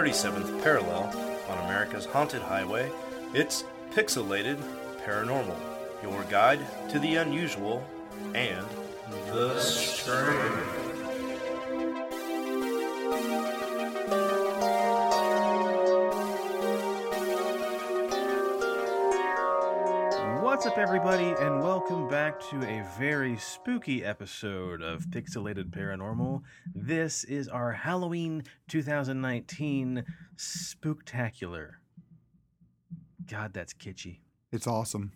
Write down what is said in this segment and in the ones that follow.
37th parallel on America's haunted highway, it's Pixelated Paranormal, your guide to the unusual and the strange. Everybody, and welcome back to a very spooky episode of Pixelated Paranormal. This is our Halloween 2019 Spooktacular. God, that's kitschy. It's awesome.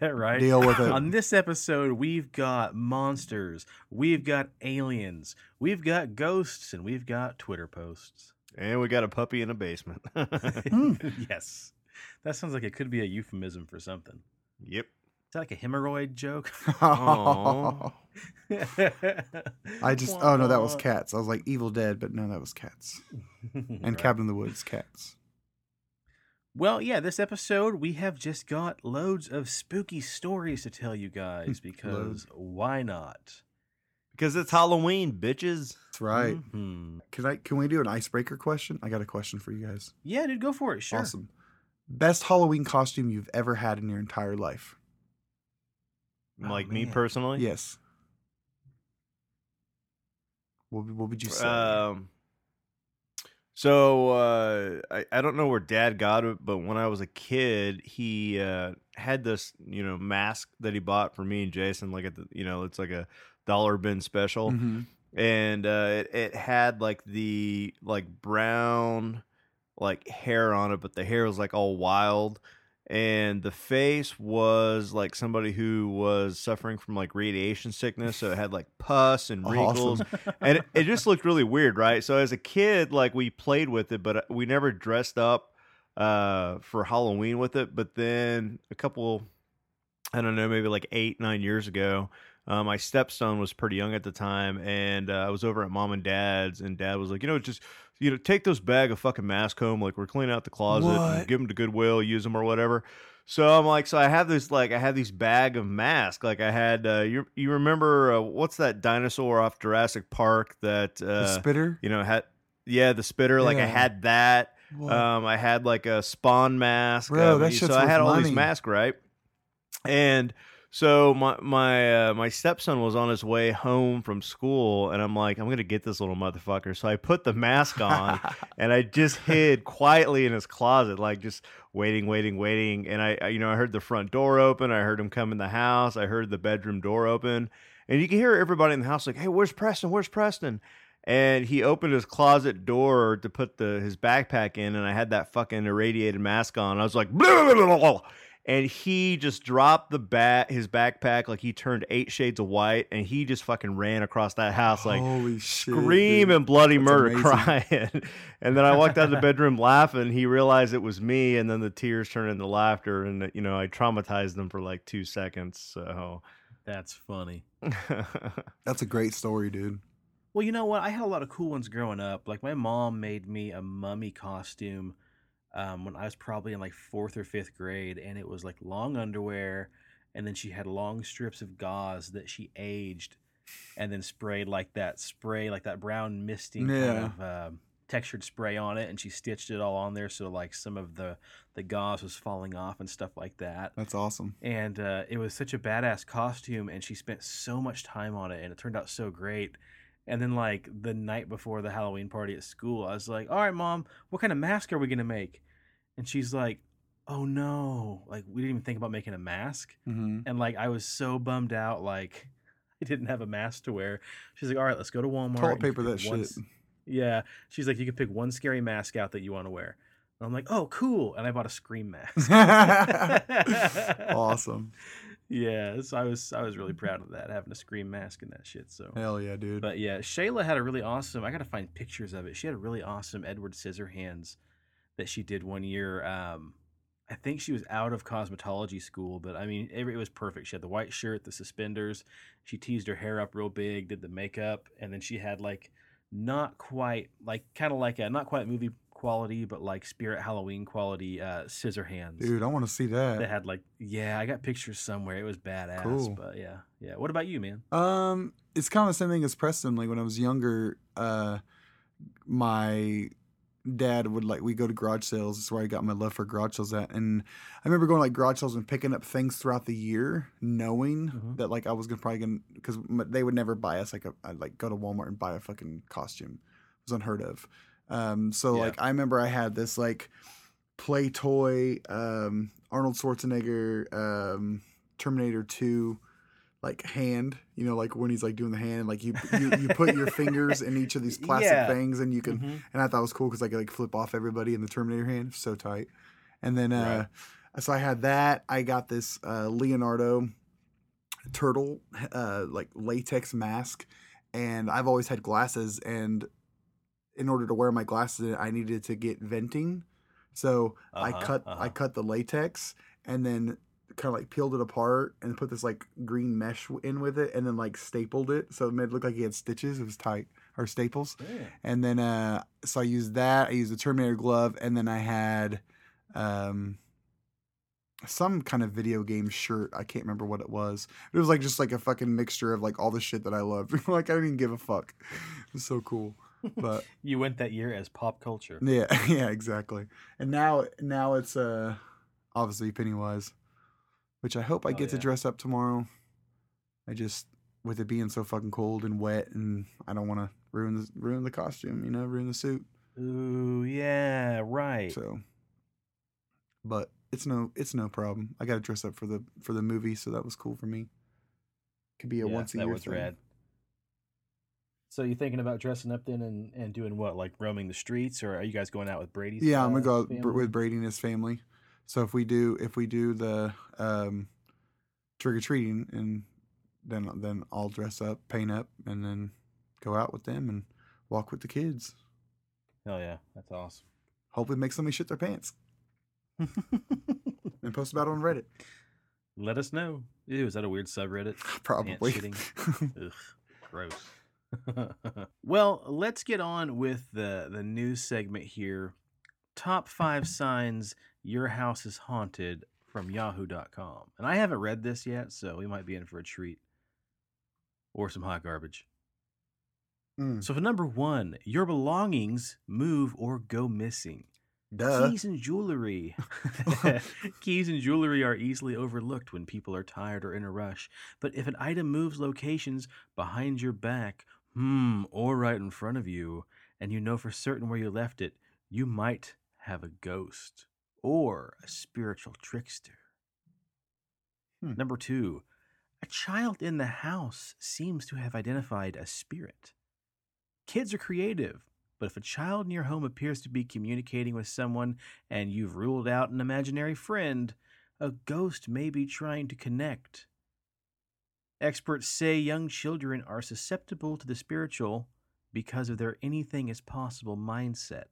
right? Deal with it. On this episode, we've got monsters, we've got aliens, we've got ghosts, and we've got Twitter posts. And we got a puppy in a basement. yes. That sounds like it could be a euphemism for something. Yep. Is that like a hemorrhoid joke? I just oh no, that was cats. I was like Evil Dead, but no, that was cats. And Right. Cabin in the Woods, cats. Well, yeah, this episode we have just got loads of spooky stories to tell you guys because why not? Because it's Halloween, bitches. That's right. Mhm. Can I can we do an icebreaker question? I got a question for you guys. Yeah, dude, go for it. Sure. Awesome. Best Halloween costume you've ever had in your entire life. Oh, like me personally. Yes. What, would- what would you say? Um, so uh, I, I don't know where dad got it, but when I was a kid, he uh, had this, you know, mask that he bought for me and Jason, like at the, you know, it's like a dollar bin special. Mhm. and uh, it, it had like the like brown like hair on it, but the hair was like all wild, and the face was like somebody who was suffering from like radiation sickness, so it had like pus and wrinkles, Awesome. and it, it just looked really weird, right? So as a kid, like we played with it, but uh, we never dressed up uh for Halloween with it. But then a couple, I don't know, maybe like eight nine years ago. Uh, my stepson was pretty young at the time, and uh, I was over at mom and dad's, and dad was like, you know, just you know, take this bag of fucking mask home, like we're cleaning out the closet, and give them to Goodwill, use them or whatever. So I'm like, so I have this like I had these bag of masks, like I had uh, you you remember uh, what's that dinosaur off Jurassic Park that the uh, spitter? you know had yeah the spitter, like I had that. What? Um, I had like a spawn mask. Bro, um, that so shit's I had all these money. masks, right? And so my my uh, my stepson was on his way home from school, and I'm like, I'm gonna get this little motherfucker. So I put the mask on, and I just hid quietly in his closet, like just waiting, waiting, waiting. And I, I, you know, I heard the front door open. I heard him come in the house. I heard the bedroom door open, and you can hear everybody in the house like, "Hey, where's Preston? Where's Preston?" And he opened his closet door to put the his backpack in, and I had that fucking irradiated mask on. I was like, blah, blah, blah, blah. And he just dropped the bat his backpack like he turned eight shades of white, and he just fucking ran across that house like Holy shit. scream dude. and bloody That's murder amazing. crying. and then I walked out of the bedroom laughing. He realized it was me, and then the tears turned into laughter. And you know, I traumatized him for like two seconds. So That's funny. That's a great story, dude. Well, you know what? I had a lot of cool ones growing up. Like my mom made me a mummy costume um, when I was probably in like fourth or fifth grade, and it was like long underwear, and then she had long strips of gauze that she aged, and then sprayed like that spray, like that brown misting Yeah. kind of um textured spray on it, and she stitched it all on there, so like some of the the gauze was falling off and stuff like that That's awesome. and uh, it was such a badass costume and she spent so much time on it and it turned out so great and then like the night before the halloween party at school i was like all right mom what kind of mask are we going to make? And she's like oh no. Like we didn't even think about making a mask. Hmm and like i was so bummed out like i didn't have a mask to wear. She's like all right let's go to walmart Toilet paper that one shit. yeah. She's like you can pick one scary mask out that you want to wear. And i'm like oh cool. And i bought a scream mask. Awesome. Yeah, so I was I was really proud of that having a scream mask and that shit. So, Hell yeah, dude. but yeah, Shayla had a really awesome. I gotta find pictures of it. She had a really awesome Edward Scissorhands that she did one year. Um, I think she was out of cosmetology school, but I mean, it, it was perfect. She had the white shirt, the suspenders. She teased her hair up real big, did the makeup, and then she had like not quite like kind of like a not quite movie quality, but like Spirit Halloween quality uh, scissor hands. Dude, I want to see that. They had like yeah, I got pictures somewhere. It was badass. Cool. But yeah, yeah. What about you, man? Um, it's kind of the same thing as Preston. Like when I was younger, uh, my dad would like we go to garage sales. That's where I got my love for garage sales at. And I remember going to, like garage sales and picking up things throughout the year, knowing Mhm. that like I was gonna probably gonna because they would never buy us like a I'd like go to Walmart and buy a fucking costume. It was unheard of. Um, so Yeah. like I remember I had this like play toy um, Arnold Schwarzenegger um, Terminator Two like hand, you know, like when he's like doing the hand, like you you, you put your fingers in each of these plastic Yeah. things, and you can. Mhm. And I thought it was cool because I could like flip off everybody in the Terminator hand, so tight. And then uh, so I had that. I got this uh, Leonardo turtle uh, like latex mask, and I've always had glasses, and in order to wear my glasses, and I needed to get venting. So I Uh-huh, cut I uh-huh. cut the latex and then kind of like peeled it apart and put this like green mesh in with it and then like stapled it so it made it look like he had stitches. It was tight or staples. Yeah. And then uh so I used that. I used the Terminator glove and then I had um some kind of video game shirt. I can't remember what it was. It was like just like a fucking mixture of like all the shit that I loved. like I didn't even give a fuck. It was so cool. But You went that year as pop culture. yeah, yeah, exactly. And now now it's uh obviously Pennywise, which I hope I Oh, get to dress up tomorrow. I just with it being so fucking cold and wet and I don't want to ruin the, ruin the costume, you know, ruin the suit. Ooh, yeah, right. So but it's no it's no problem. I got to dress up for the for the movie, so that was cool for me. Could be a Yeah, once a that year was thing. rad. So you're thinking about dressing up then and, and doing what, like roaming the streets, or are you guys going out with Brady's? Family? Yeah, I'm uh, gonna go family? with Brady and his family. So if we do if we do the um, trick or treating, and then then I'll dress up, paint up, and then go out with them and walk with the kids. Oh yeah, that's awesome. Hopefully, make somebody shit their pants and post about it on Reddit. Let us know. Ew, is that a weird subreddit? Probably. Ugh, gross. well, let's get on with the the news segment here. Top five signs your house is haunted from Yahoo.com, and I haven't read this yet, so we might be in for a treat or some hot garbage. Mm, So, for number one, your belongings move or go missing. duh. Keys and jewelry. Keys and jewelry are easily overlooked when people are tired or in a rush. But if an item moves locations behind your back, hmm, or right in front of you, and you know for certain where you left it, you might have a ghost or a spiritual trickster. Hmm. Number two, a child in the house seems to have identified a spirit. Kids are creative, but if a child in your home appears to be communicating with someone and you've ruled out an imaginary friend, a ghost may be trying to connect. Experts say young children are susceptible to the spiritual because of their anything is possible mindset.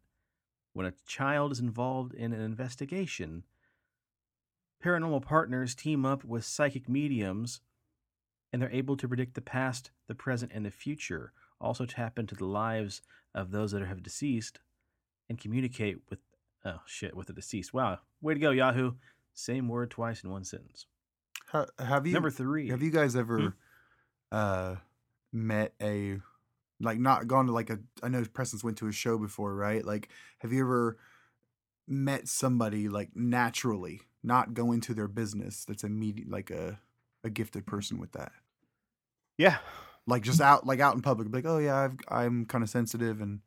When a child is involved in an investigation, paranormal partners team up with psychic mediums and they're able to predict the past, the present, and the future. Also, tap into the lives of those that have deceased and communicate with, oh shit, with the deceased. Wow, way to go, Yahoo! Same word twice in one sentence. Ha- have you Number three. Have you guys ever uh met a like not gone to like a I know Preston's went to a show before, right? Like have you ever met somebody like naturally, not going to their business that's a immediate like a a gifted person with that? Yeah. Like just out like out in public, like, oh yeah, I've I'm kind of sensitive and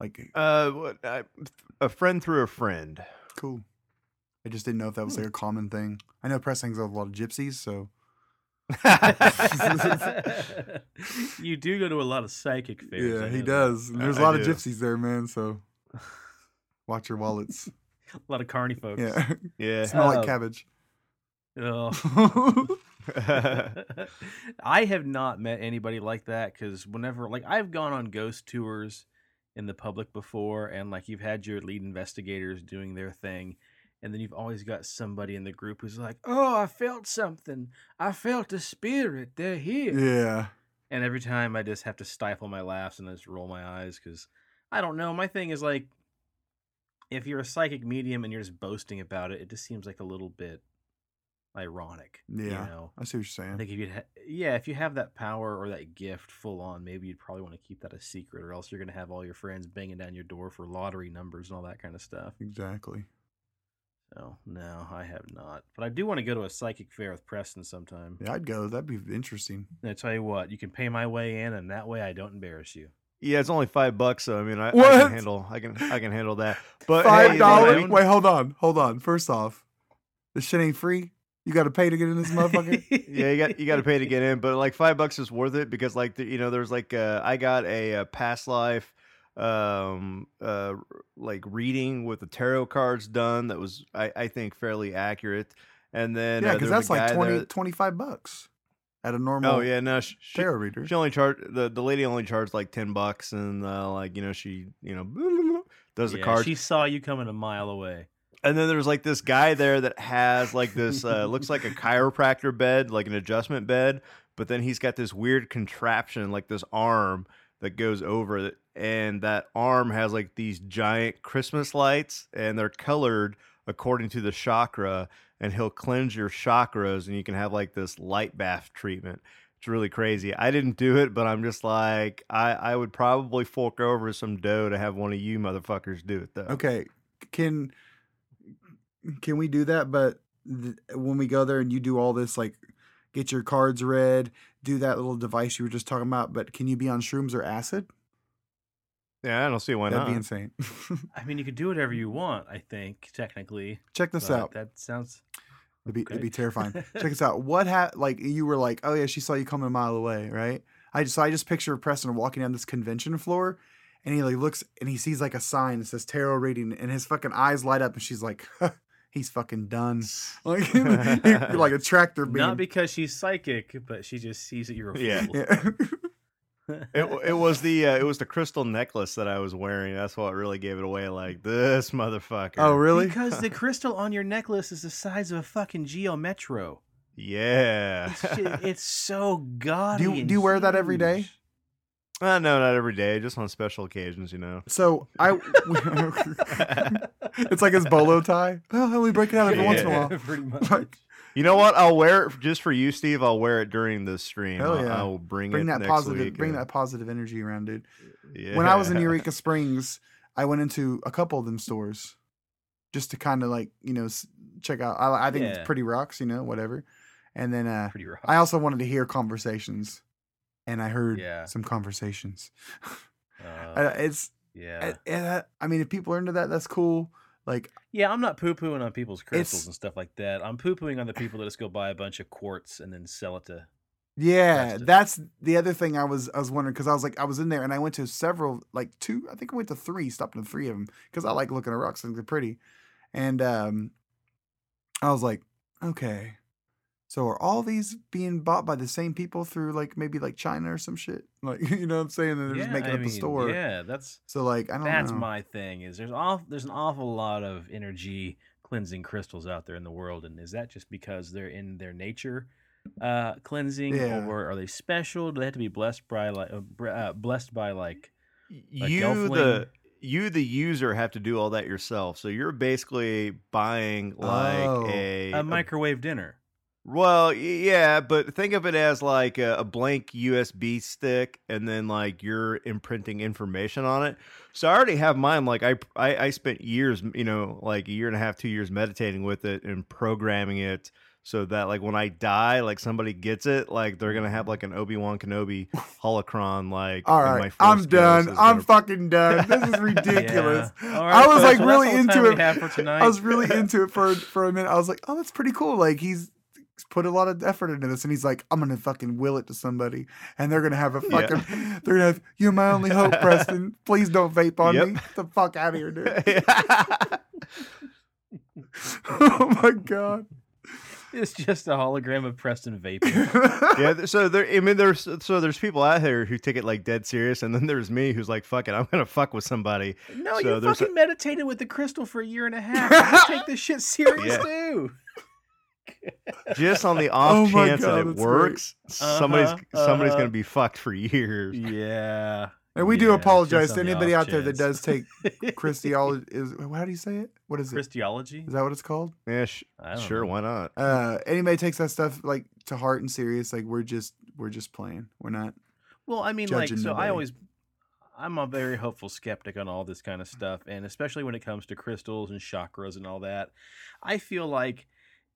like Uh, what, I, a friend through a friend. cool. I just didn't know if that was like a common thing. I know Preston hangs out with a lot of gypsies, so you do go to a lot of psychic fairs. yeah, he does. And There's a I lot of gypsies there, man. So watch your wallets. A lot of carny folks. Yeah, Yeah. smell like Oh. cabbage. Ugh. I have not met anybody like that because whenever, like, I've gone on ghost tours in the public before, and like you've had your lead investigators doing their thing, and then you've always got somebody in the group who's like, "Oh, I felt something. I felt a spirit. They're here." yeah, And every time I just have to stifle my laughs and I just roll my eyes because I don't know. My thing is like, if you're a psychic medium and you're just boasting about it, it just seems like a little bit. ironic. Yeah. You know, I see what you're saying. I think if you ha- yeah, if you have that power or that gift full on, maybe you'd probably want to keep that a secret, or else you're gonna have all your friends banging down your door for lottery numbers and all that kind of stuff. Exactly. So no, I have not, but I do want to go to a psychic fair with Preston sometime. Yeah, I'd go. That'd be interesting. And I tell you what, you can pay my way in, and that way I don't embarrass you. Yeah, it's only five bucks, so I mean, I, I can handle, I can, I can handle that. But Five hey, dollars. Wait, hold on, hold on. First off, this shit ain't free. You got to pay to get in this motherfucker. yeah, you got you got to pay to get in, but like five bucks is worth it because like the, you know, there's like uh, I got a, uh past life, um, uh, like reading with the tarot cards done that was I, I think fairly accurate, and then yeah, uh, because there's that's like guy 20, there- 25 bucks at a normal Oh yeah, no, she, she, tarot reader. she only charged the the lady only charged like ten bucks, and uh, like you know she you know does the Yeah, cards. She saw you coming a mile away. And then there's like this guy there that has like this uh, looks like a chiropractor bed, like an adjustment bed, but then he's got this weird contraption, like this arm that goes over it, and that arm has like these giant Christmas lights, and they're colored according to the chakra, and he'll cleanse your chakras, and you can have like this light bath treatment. It's really crazy. I didn't do it, but I'm just like I I would probably fork over some dough to have one of you motherfuckers do it though. Okay, can can we do that? But th- when we go there and you do all this, like get your cards read, do that little device you were just talking about. But can you be on shrooms or acid? Yeah, I don't see why That'd not. be insane. I mean, you could do whatever you want. I think technically. Check this out. That sounds. It'd be, Okay. it'd be terrifying. Check this out. What ha- like you were like, oh yeah, she saw you coming a mile away, right? I just so I just picture Preston walking down this convention floor, and he like looks and he sees like a sign that says tarot reading, and his fucking eyes light up, and she's like, he's fucking done, like like a tractor beam. Not because she's psychic, but she just sees that you're a Yeah. fool. Yeah. It, it was the uh, it was the crystal necklace that I was wearing. That's what really gave it away. Like this motherfucker. oh really? Because the crystal on your necklace is the size of a fucking Geo Metro. Yeah. It's, ju- it's so gaudy. do you do you wear that every day? huge. uh, no, not every day. Just on special occasions, you know. So I, it's like his bolo tie. Oh, I only break it out every once in a while. Pretty much. Like, You know what? I'll wear it just for you, Steve. I'll wear it during the stream. Hell I'll, yeah. I'll bring, bring it that next positive, week. bring that positive energy around, dude. Yeah. when I was in Eureka Springs, I went into a couple of them stores just to kind of like you know check out. I, I think Yeah. it's pretty rocks, you know, whatever. And then uh, Pretty rough. I also wanted to hear conversations, and I heard Yeah. some conversations. Uh, it's yeah. uh, uh, I mean, if people are into that, that's cool. Like, Yeah, I'm not poo pooing on people's crystals and stuff like that. I'm poo pooing on the people that just go buy a bunch of quartz and then sell it to. yeah, Tested. that's the other thing I was I was wondering because I was like I was in there and I went to several like two I think I went to three stopped in three of them because I like looking at rocks I think they're pretty, and um, I was like okay, so are all these being bought by the same people through like maybe like China or some shit like you know what I'm saying and they're just making I up mean, a store Yeah, that's so like I don't that's know my thing. Is there's off there's an awful lot of energy cleansing crystals out there in the world, and is that just because they're in their nature uh cleansing, Yeah. or are they special? Do they have to be blessed by like uh, uh, blessed by like Like you Gelfling? the you the user have to do all that yourself. So you're basically buying like Oh. a, a microwave dinner? Well, yeah, but think of it as like a, a blank USB stick, and then like you're imprinting information on it. So I already have mine. Like I, I, I spent years, you know, like a year and a half, two years meditating with it and programming it so that like when I die, like somebody gets it, like they're gonna have like an Obi Wan Kenobi holocron. Like, all right, and my I'm done I'm gonna- fucking done this is ridiculous Yeah. All I was, folks, like, well, really that's all the time into it. for. I was really into it for for a minute. I was like, oh, that's pretty cool. Like he's he's put a lot of effort into this, and he's like, I'm gonna fucking will it to somebody, and they're gonna have a Yeah. fucking. They're gonna have you're my only hope, Preston. Please don't vape on Yep. me. Get the fuck out of here, dude. oh my god. It's just a hologram of Preston vaping. yeah, so there. I mean, there's so there's people out here who take it like dead serious, and then there's me who's like, "Fuck it, I'm gonna fuck with somebody." No, So you there's a- meditated with the crystal for a year and a half. Take this shit serious Yeah. too. Just on the off Oh chance God, that it works, somebody's Uh-huh, somebody's uh-huh. gonna be fucked for years. Yeah. And we do apologize to anybody off out there that does take Christology. Is how do you say it? What is it? Christology. Is that what it's called? Yeah, sh- sure. know. Why not? Uh, anybody takes that stuff like to heart and serious. Like we're just we're just playing. We're not. Well, I mean, like, judging so I always, I'm a very hopeful skeptic on all this kind of stuff, and especially when it comes to crystals and chakras and all that. I feel like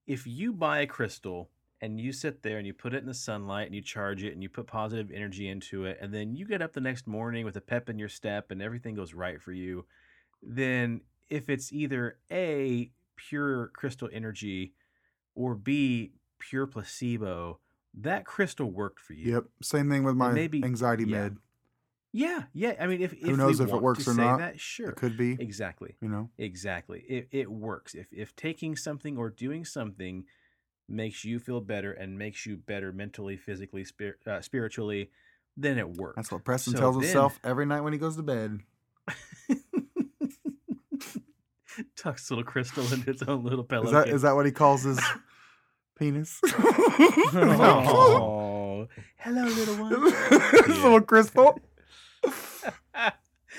if you buy a crystal and you sit there and you put it in the sunlight and you charge it and you put positive energy into it, and then you get up the next morning with a pep in your step and everything goes right for you, then if it's either A, pure crystal energy, or B, pure placebo, that crystal worked for you. Yep. Same thing with my maybe- anxiety yeah. med. Yeah, yeah. I mean, if Who if knows if it works or not? that, sure, It could be. exactly, You know. exactly. It it works. If if taking something or doing something makes you feel better and makes you better mentally, physically, spir- uh, spiritually, then it works. That's what Preston So tells then- himself every night when he goes to bed. Tucks little crystal into its own little pillow. Is that is that what he calls his penis? Oh, hello, little one. Little crystal.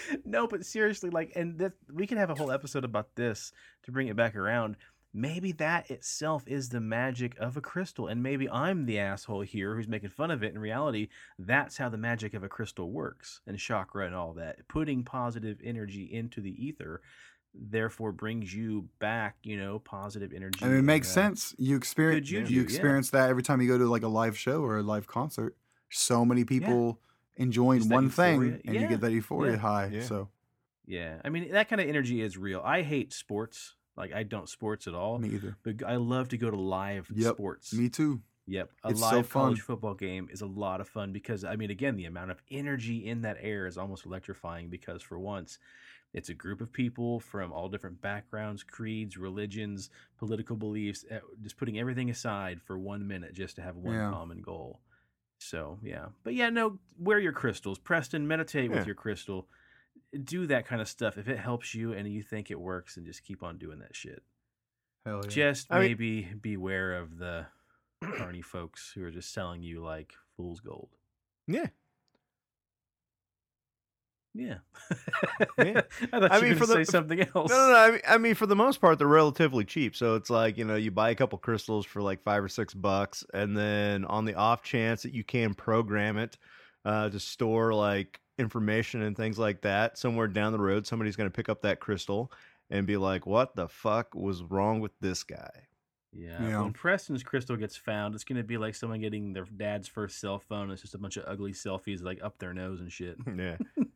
no, but seriously, like, and that we can have a whole episode about this to bring it back around. Maybe that itself is the magic of a crystal, and maybe I'm the asshole here who's making fun of it. In reality, that's how the magic of a crystal works, and chakra and all that. Putting positive energy into the ether, therefore, brings you back, you know, positive energy. I mean, it makes uh, sense. You experience you yeah. experience that every time you go to like a live show or a live concert. So many people enjoying one euphoria. thing, and you get that euphoria yeah, high. yeah. So Yeah, I mean that kind of energy is real. I hate sports. Like I don't sports at all. me either. But I love to go to live Yep, sports. Me too. Yep, a It's so live college football game is a lot of fun because I mean, again, the amount of energy in that air is almost electrifying. Because for once, it's a group of people from all different backgrounds, creeds, religions, political beliefs, eh, just putting everything aside for one minute just to have one Yeah. common goal. So yeah, but yeah, no, wear your crystals, Preston. Meditate Yeah. with your crystal. Do that kind of stuff if it helps you and you think it works, and just keep on doing that shit. Hell yeah. Just I mean- maybe beware of the carny folks who are just selling you like fool's gold. Yeah. Yeah. Yeah. I thought I you mean, were for going to the- say something else. No, no, no. I mean, I mean, for the most part, they're relatively cheap. So it's like you know, you buy a couple crystals for like five or six bucks, and then on the off chance that you can program it uh, to store like information and things like that, somewhere down the road, somebody's going to pick up that crystal and be like, "What the fuck was wrong with this guy?" Yeah. Yeah. When Preston's crystal gets found, it's going to be like someone getting their dad's first cell phone. It's just a bunch of ugly selfies like up their nose and shit. yeah.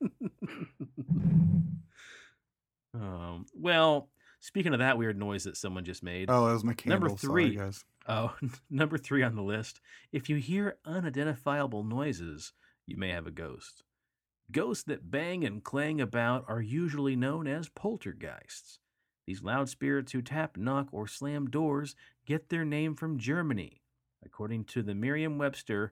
um, well, speaking of that weird noise that someone just made. Oh, that was my candle. Number Sorry, three. guys. Oh, number three on the list. If you hear unidentifiable noises, you may have a ghost. Ghosts that bang and clang about are usually known as poltergeists. These loud spirits who tap, knock, or slam doors get their name from Germany. According to the Merriam Webster,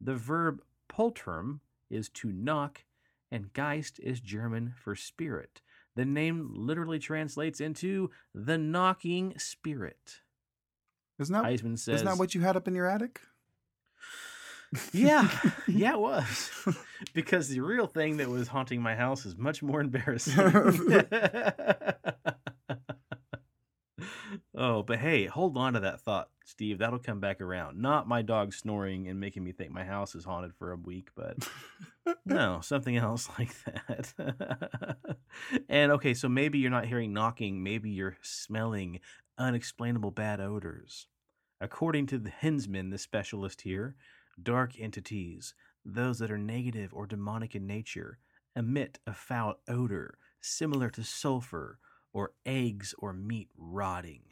the verb poltern is to knock, and Geist is German for spirit. The name literally translates into the knocking spirit. Isn't that Heisman says, isn't that what you had up in your attic? Yeah, yeah, it was. because the real thing that was haunting my house is much more embarrassing. oh, but hey, hold on to that thought, Steve. That'll come back around. Not my dog snoring and making me think my house is haunted for a week, but no, something else like that. and okay, so maybe you're not hearing knocking, maybe you're smelling unexplainable bad odors. According to the Hinsman, the specialist here, dark entities, those that are negative or demonic in nature, emit a foul odor similar to sulfur or eggs or meat rotting.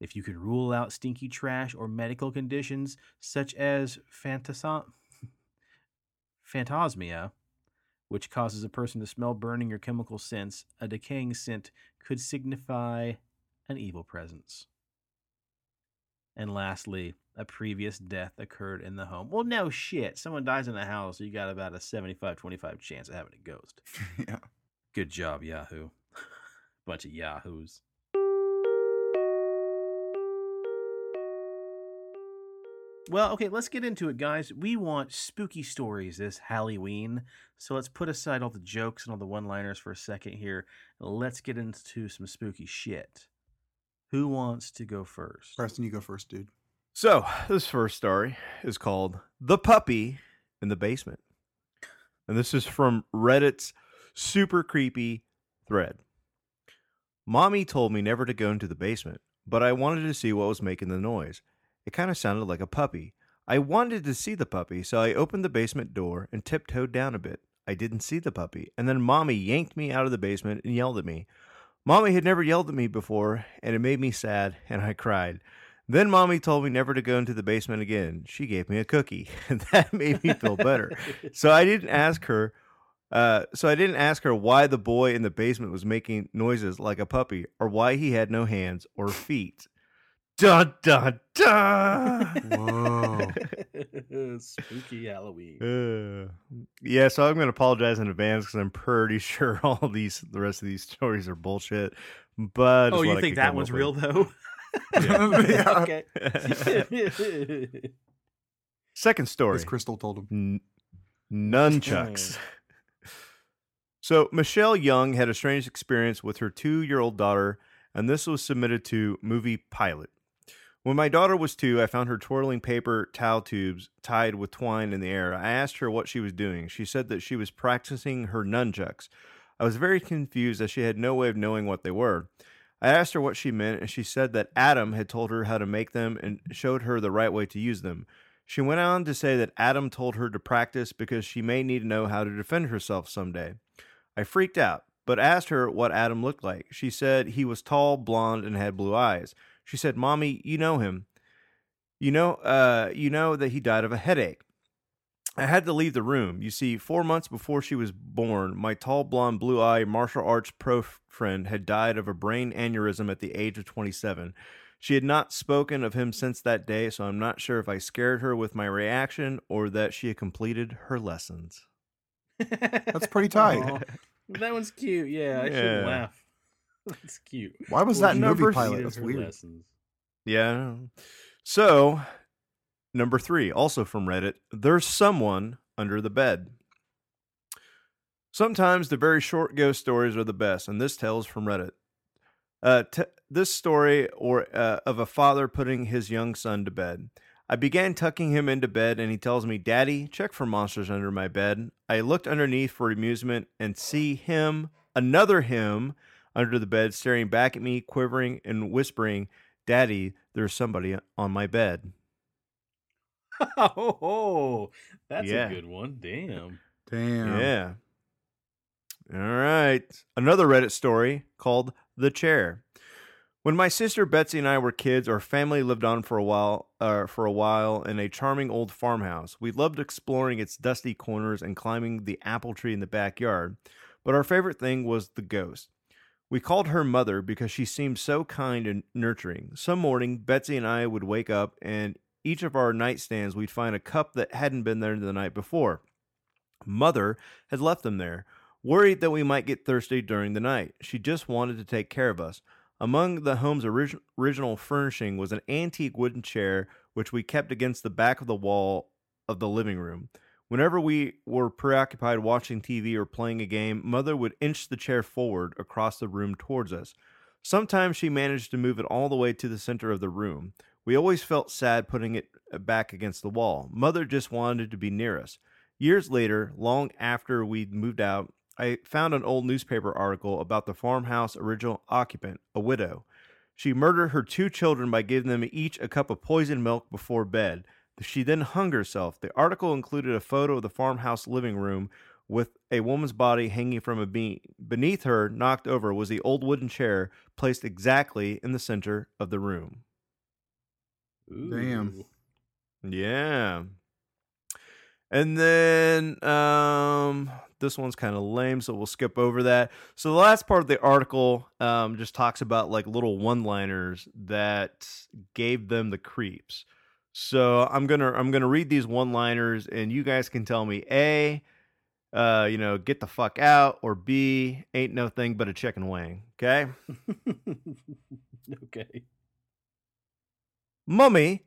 If you can rule out stinky trash or medical conditions such as phantasom- phantasmia, which causes a person to smell burning or chemical scents, a decaying scent could signify an evil presence. And lastly, a previous death occurred in the home. Well, no shit. Someone dies in the house, you got about a 75 25 chance of having a ghost. yeah. Good job, Yahoo. Bunch of Yahoos. Well, okay, let's get into it, guys. We want spooky stories this Halloween. So let's put aside all the jokes and all the one liners for a second here. Let's get into some spooky shit. Who wants to go first? Preston, you go first, dude. So, this first story is called The Puppy in the Basement. And this is from Reddit's super creepy thread. Mommy told me never to go into the basement, but I wanted to see what was making the noise. It kind of sounded like a puppy. I wanted to see the puppy, so I opened the basement door and tiptoed down a bit. I didn't see the puppy, and then Mommy yanked me out of the basement and yelled at me. Mommy had never yelled at me before, and it made me sad, and I cried. Then Mommy told me never to go into the basement again. She gave me a cookie, and that made me feel better. so I didn't ask her. Uh, so I didn't ask her why the boy in the basement was making noises like a puppy, or why he had no hands or feet. Dun dun dun. Whoa. spooky Halloween. Uh, yeah, so I'm going to apologize in advance because I'm pretty sure all these, the rest of these stories are bullshit. But Oh, you think that come one's real with. though? Yeah. okay. Second story. As Crystal told him. N- nunchucks. so Michelle Young had a strange experience with her two-year-old daughter, and this was submitted to Movie Pilot. When my daughter was two, I found her twirling paper towel tubes tied with twine in the air. I asked her what she was doing. She said that she was practicing her nunchucks. I was very confused as she had no way of knowing what they were. I asked her what she meant, and she said that Adam had told her how to make them and showed her the right way to use them. She went on to say that Adam told her to practice because she may need to know how to defend herself someday. I freaked out, but asked her what Adam looked like. She said he was tall, blonde, and had blue eyes. She said, "Mommy, you know him. You know, uh, you know that he died of a headache." I had to leave the room. You see, four months before she was born, my tall, blonde, blue eyed martial arts pro friend had died of a brain aneurysm at the age of 27. She had not spoken of him since that day, so I'm not sure if I scared her with my reaction or that she had completed her lessons. That's pretty tight. Aw, that one's cute. Yeah, I Yeah. shouldn't laugh. That's cute. Why was Well, that number movie pilot? That's weird. lessons. Yeah. So, number three, also from Reddit, there's someone under the bed. Sometimes the very short ghost stories are the best, and this tells from Reddit. Uh, t- this story or uh, of a father putting his young son to bed. I began tucking him into bed, and he tells me, "Daddy, check for monsters under my bed." I looked underneath for amusement and see him, another him, under the bed, staring back at me, quivering and whispering, "Daddy, there's somebody on my bed." Oh, that's Yeah. a good one. Damn. Damn. Yeah. All right. Another Reddit story called The Chair. When my sister Betsy and I were kids, our family lived on for a while uh, for a while in a charming old farmhouse. We loved exploring its dusty corners and climbing the apple tree in the backyard. But our favorite thing was the ghost. We called her mother because she seemed so kind and nurturing. Some morning, Betsy and I would wake up and each of our nightstands we'd find a cup that hadn't been there the night before. Mother had left them there, worried that we might get thirsty during the night. She just wanted to take care of us. Among the home's orig- original furnishing was an antique wooden chair, which we kept against the back of the wall of the living room. Whenever we were preoccupied watching TV or playing a game, Mother would inch the chair forward across the room towards us. Sometimes she managed to move it all the way to the center of the room. We always felt sad putting it uh, back against the wall. Mother just wanted to be near us. Years later, long after we'd moved out, I found an old newspaper article about the farmhouse original occupant, a widow. She murdered her two children by giving them each a cup of poisoned milk before bed. She then hung herself. The article included a photo of the farmhouse living room with a woman's body hanging from a beam. Beneath her, knocked over, was the old wooden chair placed exactly in the center of the room. Damn. Yeah. And then um this one's kind of lame, so we'll skip over that. So the last part of the article um just talks about like little one-liners that gave them the creeps. So I'm going to I'm going to read these one-liners and you guys can tell me A uh you know, get the fuck out or B ain't no thing but a chicken wing, okay? okay. Mummy,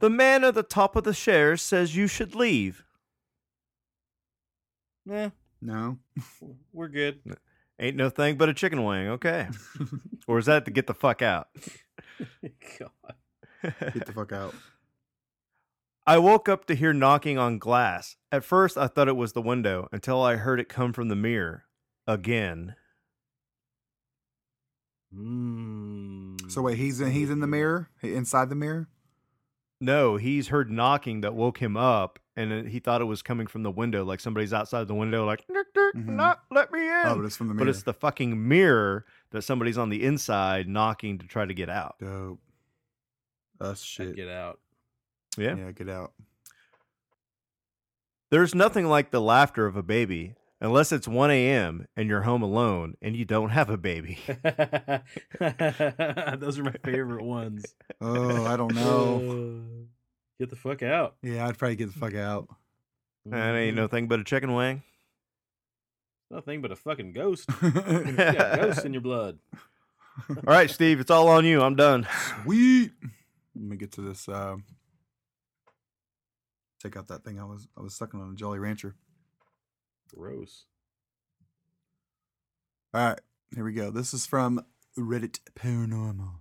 The man at the top of the stairs says you should leave. Yeah, No. we're good. Ain't no thing but a chicken wing, okay. or is that to get the fuck out? God. Get the fuck out. I woke up to hear knocking on glass. At first, I thought it was the window until I heard it come from the mirror. Again. Mm. So wait, he's in he's in the mirror, inside the mirror. No, he's heard knocking that woke him up, and he thought it was coming from the window, like somebody's outside the window, like, "Nick, Nick, Mhm. knock, let me in. Oh, but it's from the mirror. but it's the fucking mirror that somebody's on the inside knocking to try to get out. dope. Us I'd shit. Get out. Yeah. yeah, get out. There's nothing like the laughter of a baby, unless it's 1 a.m. and you're home alone and you don't have a baby. Those are my favorite ones. Oh, I don't know. Uh, get the fuck out. Yeah, I'd probably get the fuck out. That ain't no thing but a chicken wing. Nothing but a fucking ghost. You got ghosts in your blood. All right, Steve, it's all on you. I'm done. Sweet. Let me get to this. Uh, take out that thing I was I was sucking on a Jolly Rancher. Gross. All right, here we go. This is from Reddit Paranormal.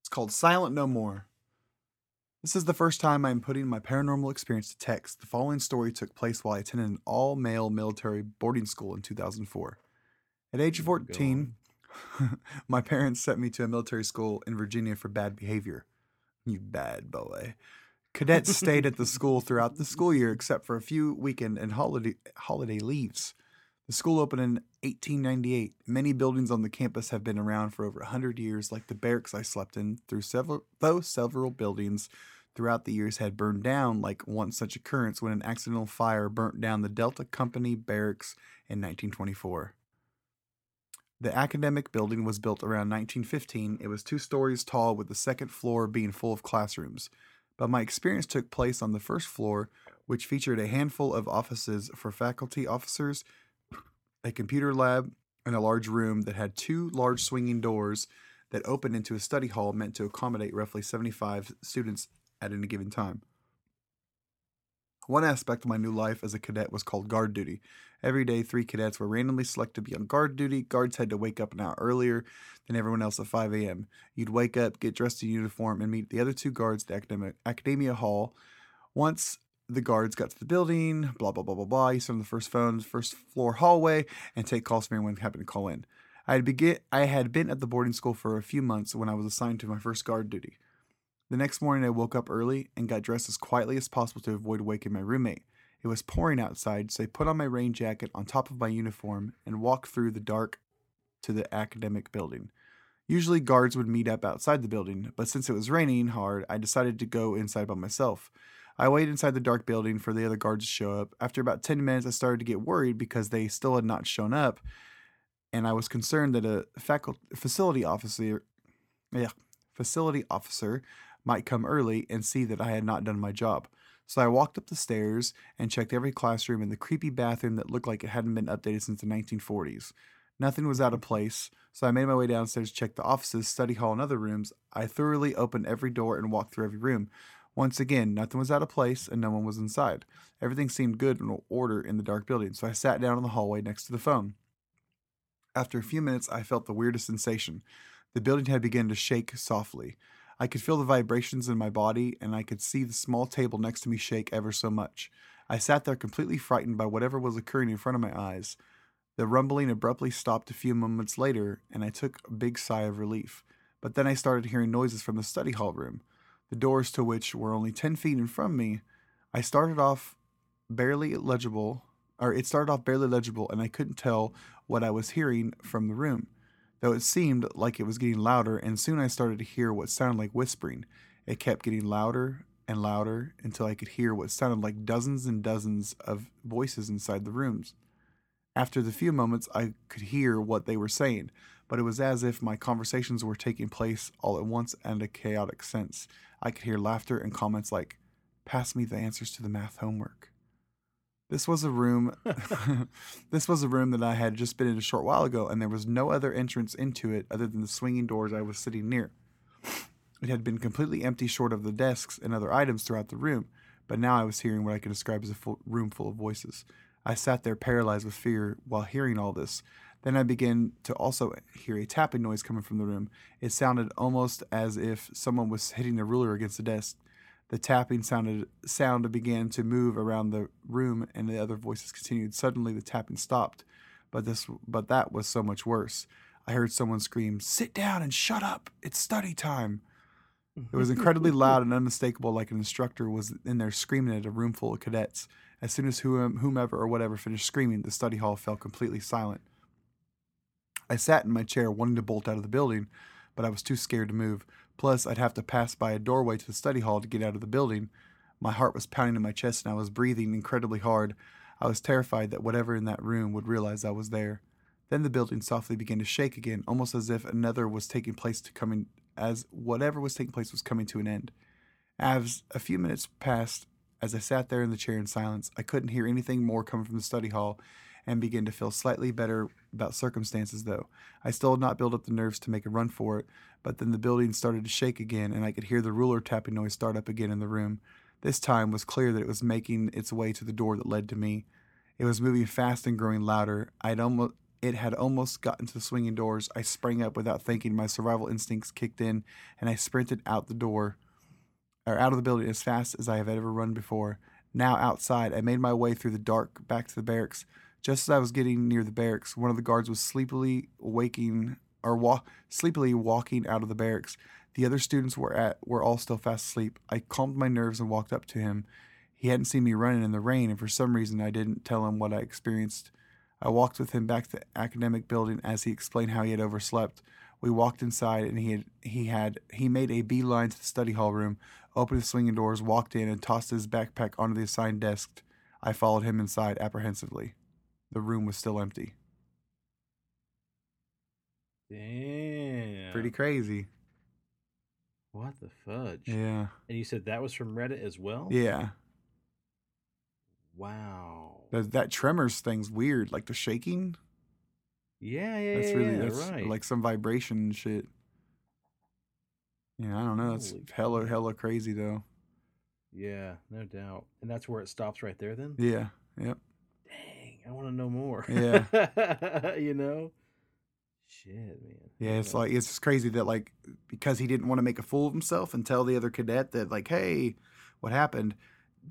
It's called Silent No More. This is the first time I'm putting my paranormal experience to text. The following story took place while I attended an all male military boarding school in 2004. At age 14, my parents sent me to a military school in Virginia for bad behavior. You bad boy. Cadets stayed at the school throughout the school year except for a few weekend and holiday holiday leaves. The school opened in 1898. Many buildings on the campus have been around for over 100 years, like the barracks I slept in, through several though several buildings throughout the years had burned down, like one such occurrence when an accidental fire burnt down the Delta Company barracks in 1924. The academic building was built around 1915. It was two stories tall, with the second floor being full of classrooms. But my experience took place on the first floor, which featured a handful of offices for faculty officers, a computer lab, and a large room that had two large swinging doors that opened into a study hall meant to accommodate roughly 75 students at any given time. One aspect of my new life as a cadet was called guard duty. Every day, three cadets were randomly selected to be on guard duty. Guards had to wake up an hour earlier than everyone else at 5 a.m. You'd wake up, get dressed in uniform, and meet the other two guards at the academic, Academia Hall. Once the guards got to the building, blah, blah, blah, blah, blah, you on the first phone, first floor hallway, and take calls from anyone happened to call in. I had, begin, I had been at the boarding school for a few months when I was assigned to my first guard duty. The next morning, I woke up early and got dressed as quietly as possible to avoid waking my roommate. It was pouring outside, so I put on my rain jacket on top of my uniform and walked through the dark to the academic building. Usually, guards would meet up outside the building, but since it was raining hard, I decided to go inside by myself. I waited inside the dark building for the other guards to show up. After about 10 minutes, I started to get worried because they still had not shown up, and I was concerned that a faculty facility officer, yeah, facility officer might come early and see that I had not done my job. So I walked up the stairs and checked every classroom and the creepy bathroom that looked like it hadn't been updated since the 1940s. Nothing was out of place, so I made my way downstairs to check the offices, study hall, and other rooms. I thoroughly opened every door and walked through every room. Once again, nothing was out of place and no one was inside. Everything seemed good and in order in the dark building, so I sat down in the hallway next to the phone. After a few minutes, I felt the weirdest sensation. The building had begun to shake softly. I could feel the vibrations in my body, and I could see the small table next to me shake ever so much. I sat there completely frightened by whatever was occurring in front of my eyes. The rumbling abruptly stopped a few moments later, and I took a big sigh of relief. But then I started hearing noises from the study hall room, the doors to which were only 10 feet in front of me. I started off barely legible, or it started off barely legible, and I couldn't tell what I was hearing from the room though it seemed like it was getting louder, and soon I started to hear what sounded like whispering. It kept getting louder and louder until I could hear what sounded like dozens and dozens of voices inside the rooms. After the few moments, I could hear what they were saying, but it was as if my conversations were taking place all at once and a chaotic sense. I could hear laughter and comments like, Pass me the answers to the math homework. This was a room this was a room that I had just been in a short while ago and there was no other entrance into it other than the swinging doors I was sitting near. It had been completely empty short of the desks and other items throughout the room, but now I was hearing what I could describe as a full room full of voices. I sat there paralyzed with fear while hearing all this. Then I began to also hear a tapping noise coming from the room. It sounded almost as if someone was hitting a ruler against the desk. The tapping sounded sound began to move around the room and the other voices continued. Suddenly the tapping stopped, but this but that was so much worse. I heard someone scream, "Sit down and shut up. It's study time." It was incredibly loud and unmistakable, like an instructor was in there screaming at a room full of cadets. As soon as whomever or whatever finished screaming, the study hall fell completely silent. I sat in my chair, wanting to bolt out of the building, but I was too scared to move. Plus, I'd have to pass by a doorway to the study hall to get out of the building. My heart was pounding in my chest and I was breathing incredibly hard. I was terrified that whatever in that room would realize I was there. Then the building softly began to shake again, almost as if another was taking place to coming as whatever was taking place was coming to an end. As a few minutes passed, as I sat there in the chair in silence, I couldn't hear anything more coming from the study hall and began to feel slightly better about circumstances though. I still had not built up the nerves to make a run for it, but then the building started to shake again and I could hear the ruler tapping noise start up again in the room. This time was clear that it was making its way to the door that led to me. It was moving fast and growing louder. I'd almost it had almost gotten to the swinging doors. I sprang up without thinking. My survival instincts kicked in, and I sprinted out the door, or out of the building as fast as I have ever run before. Now outside, I made my way through the dark back to the barracks. Just as I was getting near the barracks, one of the guards was sleepily waking or wa- sleepily walking out of the barracks. The other students were at were all still fast asleep. I calmed my nerves and walked up to him. He hadn't seen me running in the rain, and for some reason I didn't tell him what I experienced. I walked with him back to the academic building as he explained how he had overslept. We walked inside, and he had he had he made a beeline to the study hall room, opened the swinging doors, walked in, and tossed his backpack onto the assigned desk. I followed him inside apprehensively. The room was still empty. Damn. Pretty crazy. What the fudge? Yeah. And you said that was from Reddit as well? Yeah. Wow. That, that tremors thing's weird. Like the shaking. Yeah, yeah, That's yeah, really yeah, that's right. like some vibration shit. Yeah, I don't know. That's Holy hella fuck. hella crazy though. yeah, no doubt. And that's where it stops right there then? Yeah. Yep. I want to know more. Yeah. you know? Shit, man. Yeah, it's like it's crazy that like because he didn't want to make a fool of himself and tell the other cadet that like, hey, what happened?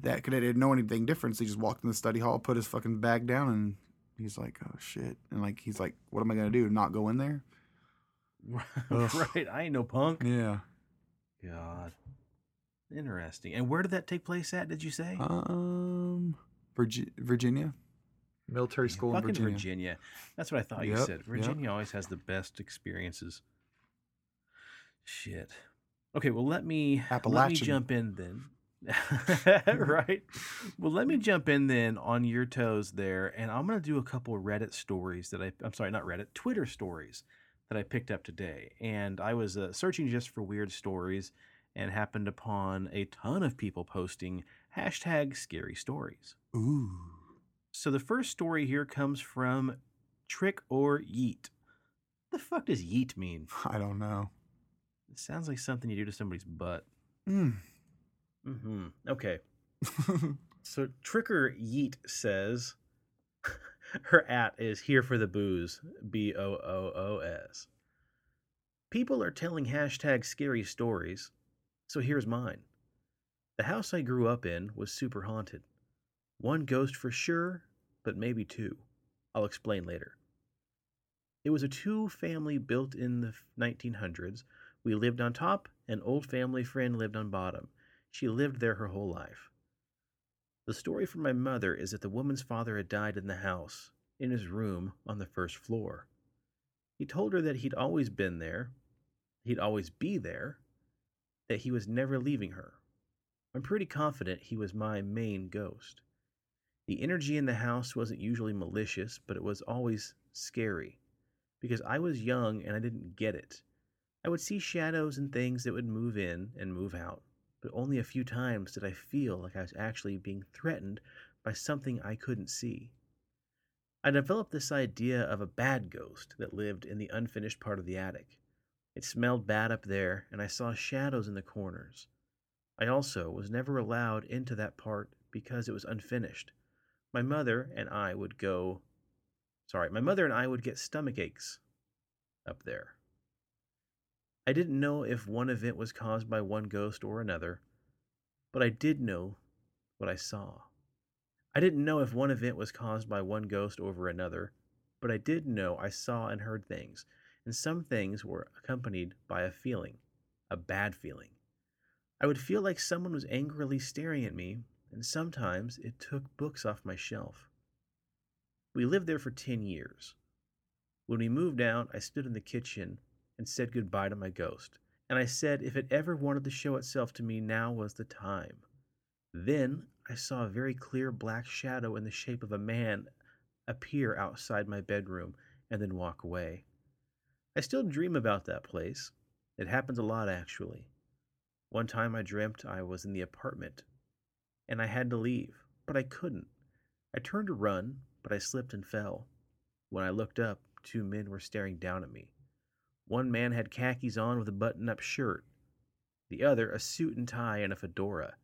That cadet didn't know anything different. So he just walked in the study hall, put his fucking bag down, and he's like, oh shit, and like he's like, what am I gonna do? Not go in there? Right. I ain't no punk. Yeah. God. Interesting. And where did that take place at, did you say? Um, Virgi- Virginia, military Yeah, school in Virginia. Virginia. That's what I thought you Yep, said. yep. Virginia always has the best experiences. Shit. Okay, well let me let me jump in then. right. Well, let me jump in then on your toes there, and I'm gonna do a couple Reddit stories that I I'm sorry, not Reddit, Twitter stories that I picked up today. And I was uh, searching just for weird stories and happened upon a ton of people posting hashtag scary stories. Ooh, So the first story here comes from Trick or Yeet. What the fuck does yeet mean? I don't know. It sounds like something you do to somebody's butt. Mm. Mm-hmm. Okay. So Tricker Yeet says her at is here for the booze. B O O O S. People are telling hashtag scary stories, so here's mine. The house I grew up in was super haunted. One ghost for sure, but maybe two. I'll explain later. It was a two family built in the 1900s. We lived on top, an old family friend lived on bottom. She lived there her whole life. The story from my mother is that the woman's father had died in the house, in his room on the first floor. He told her that he'd always been there, he'd always be there, that he was never leaving her. I'm pretty confident he was my main ghost. The energy in the house wasn't usually malicious, but it was always scary, because I was young and I didn't get it. I would see shadows and things that would move in and move out but only a few times did I feel like I was actually being threatened by something I couldn't see. I developed this idea of a bad ghost that lived in the unfinished part of the attic. It smelled bad up there, and I saw shadows in the corners. I also was never allowed into that part because it was unfinished. My mother and I would go. Sorry, my mother and I would get stomach aches up there. I didn't know if one event was caused by one ghost or another, but I did know what I saw. I didn't know if one event was caused by one ghost over another, but I did know I saw and heard things, and some things were accompanied by a feeling, a bad feeling. I would feel like someone was angrily staring at me, and sometimes it took books off my shelf. We lived there for 10 years. When we moved out, I stood in the kitchen and said goodbye to my ghost, and I said if it ever wanted to show itself to me, now was the time. Then I saw a very clear black shadow in the shape of a man appear outside my bedroom and then walk away. I still dream about that place. It happens a lot, actually. One time I dreamt I was in the apartment and I had to leave, but I couldn't. I turned to run, but I slipped and fell. When I looked up, two men were staring down at me. One man had khakis on with a button up shirt, the other a suit and tie and a fedora.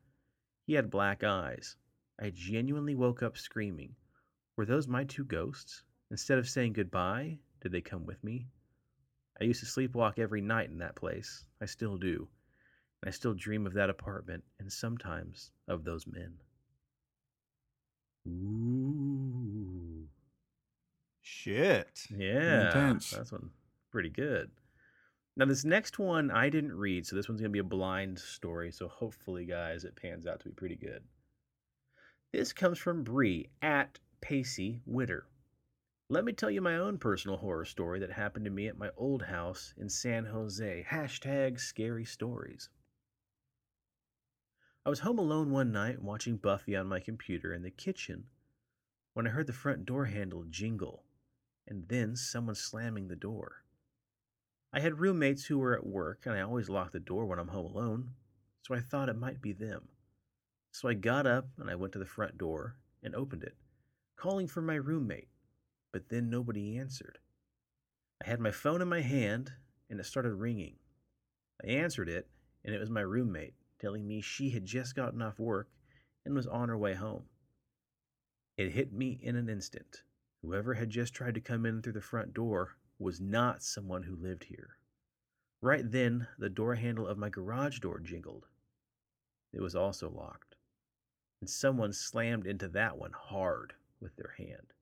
He had black eyes. I genuinely woke up screaming. Were those my two ghosts? Instead of saying goodbye, did they come with me? I used to sleepwalk every night in that place. I still do. I still dream of that apartment and sometimes of those men. Ooh. Shit. Yeah. Intense. That's one pretty good. Now this next one I didn't read, so this one's gonna be a blind story. So hopefully, guys, it pans out to be pretty good. This comes from Bree at Pacey Witter. Let me tell you my own personal horror story that happened to me at my old house in San Jose. Hashtag scary stories. I was home alone one night watching Buffy on my computer in the kitchen when I heard the front door handle jingle and then someone slamming the door. I had roommates who were at work, and I always lock the door when I'm home alone, so I thought it might be them. So I got up and I went to the front door and opened it, calling for my roommate, but then nobody answered. I had my phone in my hand and it started ringing. I answered it, and it was my roommate telling me she had just gotten off work and was on her way home. It hit me in an instant. Whoever had just tried to come in through the front door was not someone who lived here. Right then, the door handle of my garage door jingled. It was also locked, and someone slammed into that one hard with their hand.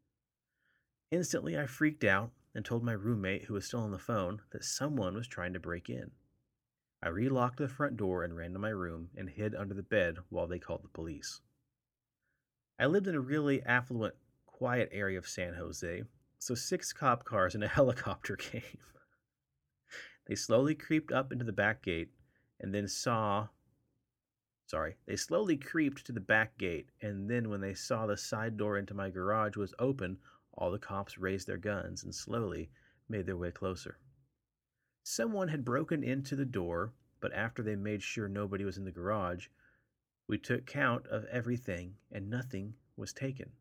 Instantly, I freaked out and told my roommate, who was still on the phone, that someone was trying to break in. I relocked the front door and ran to my room and hid under the bed while they called the police. I lived in a really affluent, quiet area of San Jose, so six cop cars and a helicopter came. they slowly creeped up into the back gate and then saw. Sorry, they slowly creeped to the back gate, and then when they saw the side door into my garage was open, all the cops raised their guns and slowly made their way closer. Someone had broken into the door, but after they made sure nobody was in the garage, we took count of everything and nothing was taken.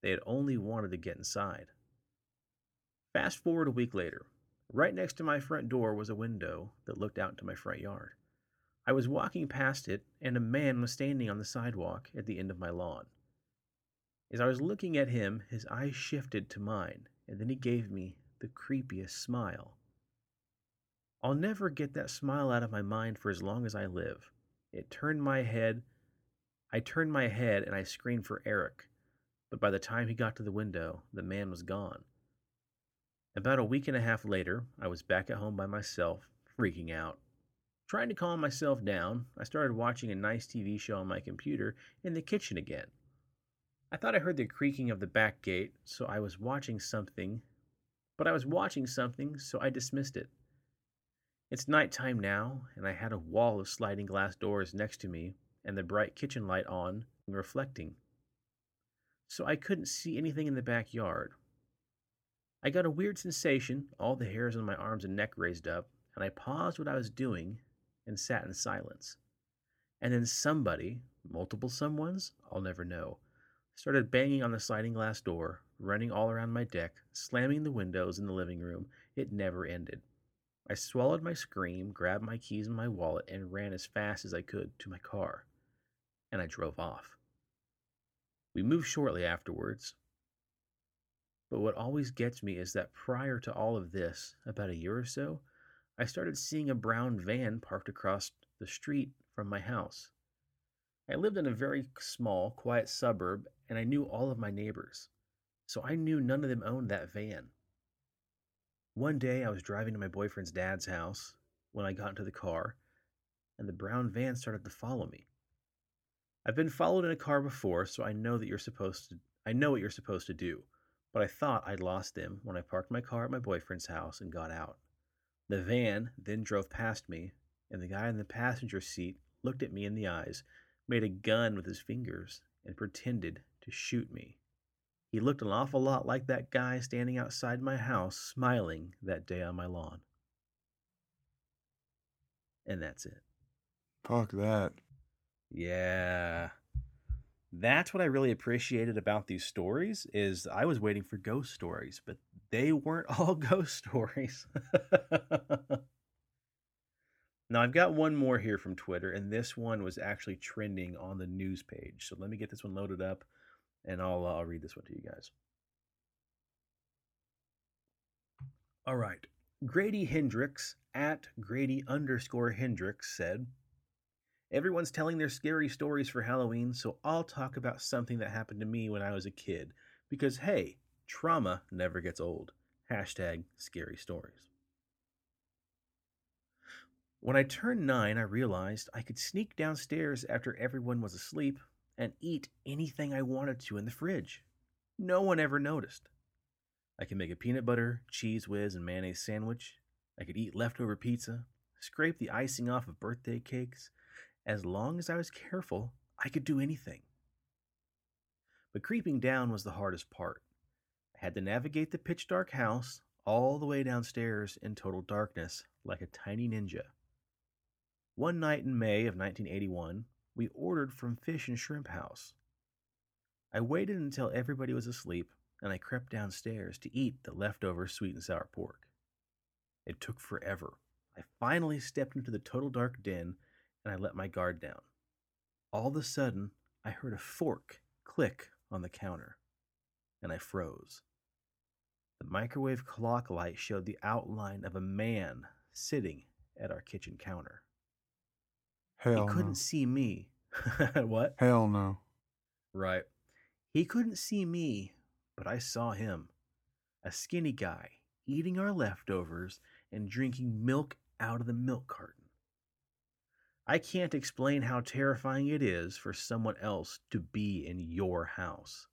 They had only wanted to get inside. Fast forward a week later. Right next to my front door was a window that looked out into my front yard. I was walking past it, and a man was standing on the sidewalk at the end of my lawn. As I was looking at him, his eyes shifted to mine, and then he gave me the creepiest smile. I'll never get that smile out of my mind for as long as I live. It turned my head. I turned my head and I screamed for Eric, but by the time he got to the window, the man was gone. About a week and a half later, I was back at home by myself, freaking out. Trying to calm myself down, I started watching a nice TV show on my computer in the kitchen again. I thought I heard the creaking of the back gate, so I was watching something, but I was watching something, so I dismissed it. It's nighttime now, and I had a wall of sliding glass doors next to me and the bright kitchen light on and reflecting. So I couldn't see anything in the backyard. I got a weird sensation, all the hairs on my arms and neck raised up, and I paused what I was doing and sat in silence. And then somebody, multiple someones, I'll never know, started banging on the sliding glass door, running all around my deck, slamming the windows in the living room, It never ended. I swallowed my scream, grabbed my keys and my wallet, and ran as fast as I could to my car. And I drove off. We moved shortly afterwards. But what always gets me is that prior to all of this, about a year or so, I started seeing a brown van parked across the street from my house. I lived in a very small, quiet suburb, and I knew all of my neighbors, so I knew none of them owned that van. One day I was driving to my boyfriend's dad's house when I got into the car, and the brown van started to follow me. I've been followed in a car before, so I know that you're supposed to I know what you're supposed to do, but I thought I'd lost them when I parked my car at my boyfriend's house and got out. The van then drove past me, and the guy in the passenger seat looked at me in the eyes, made a gun with his fingers, and pretended to shoot me. He looked an awful lot like that guy standing outside my house smiling that day on my lawn. And that's it. Fuck that. Yeah. That's what I really appreciated about these stories is I was waiting for ghost stories, but they weren't all ghost stories. now I've got one more here from Twitter and this one was actually trending on the news page. So let me get this one loaded up and I'll uh, I'll read this one to you guys. All right. Grady Hendrix at Grady underscore Hendrix said, Everyone's telling their scary stories for Halloween, so I'll talk about something that happened to me when I was a kid. Because hey, trauma never gets old. Hashtag scary stories. When I turned nine, I realized I could sneak downstairs after everyone was asleep and eat anything I wanted to in the fridge. No one ever noticed. I could make a peanut butter, Cheez Whiz, and mayonnaise sandwich. I could eat leftover pizza, scrape the icing off of birthday cakes. As long as I was careful, I could do anything. But creeping down was the hardest part. I had to navigate the pitch dark house all the way downstairs in total darkness like a tiny ninja. One night in May of 1981, we ordered from Fish and Shrimp House. I waited until everybody was asleep and I crept downstairs to eat the leftover sweet and sour pork. It took forever. I finally stepped into the total dark den and I let my guard down. All of a sudden, I heard a fork click on the counter and I froze. The microwave clock light showed the outline of a man sitting at our kitchen counter. Hell he couldn't no. see me. what? Hell no. Right. He couldn't see me, but I saw him. A skinny guy eating our leftovers and drinking milk out of the milk carton. I can't explain how terrifying it is for someone else to be in your house.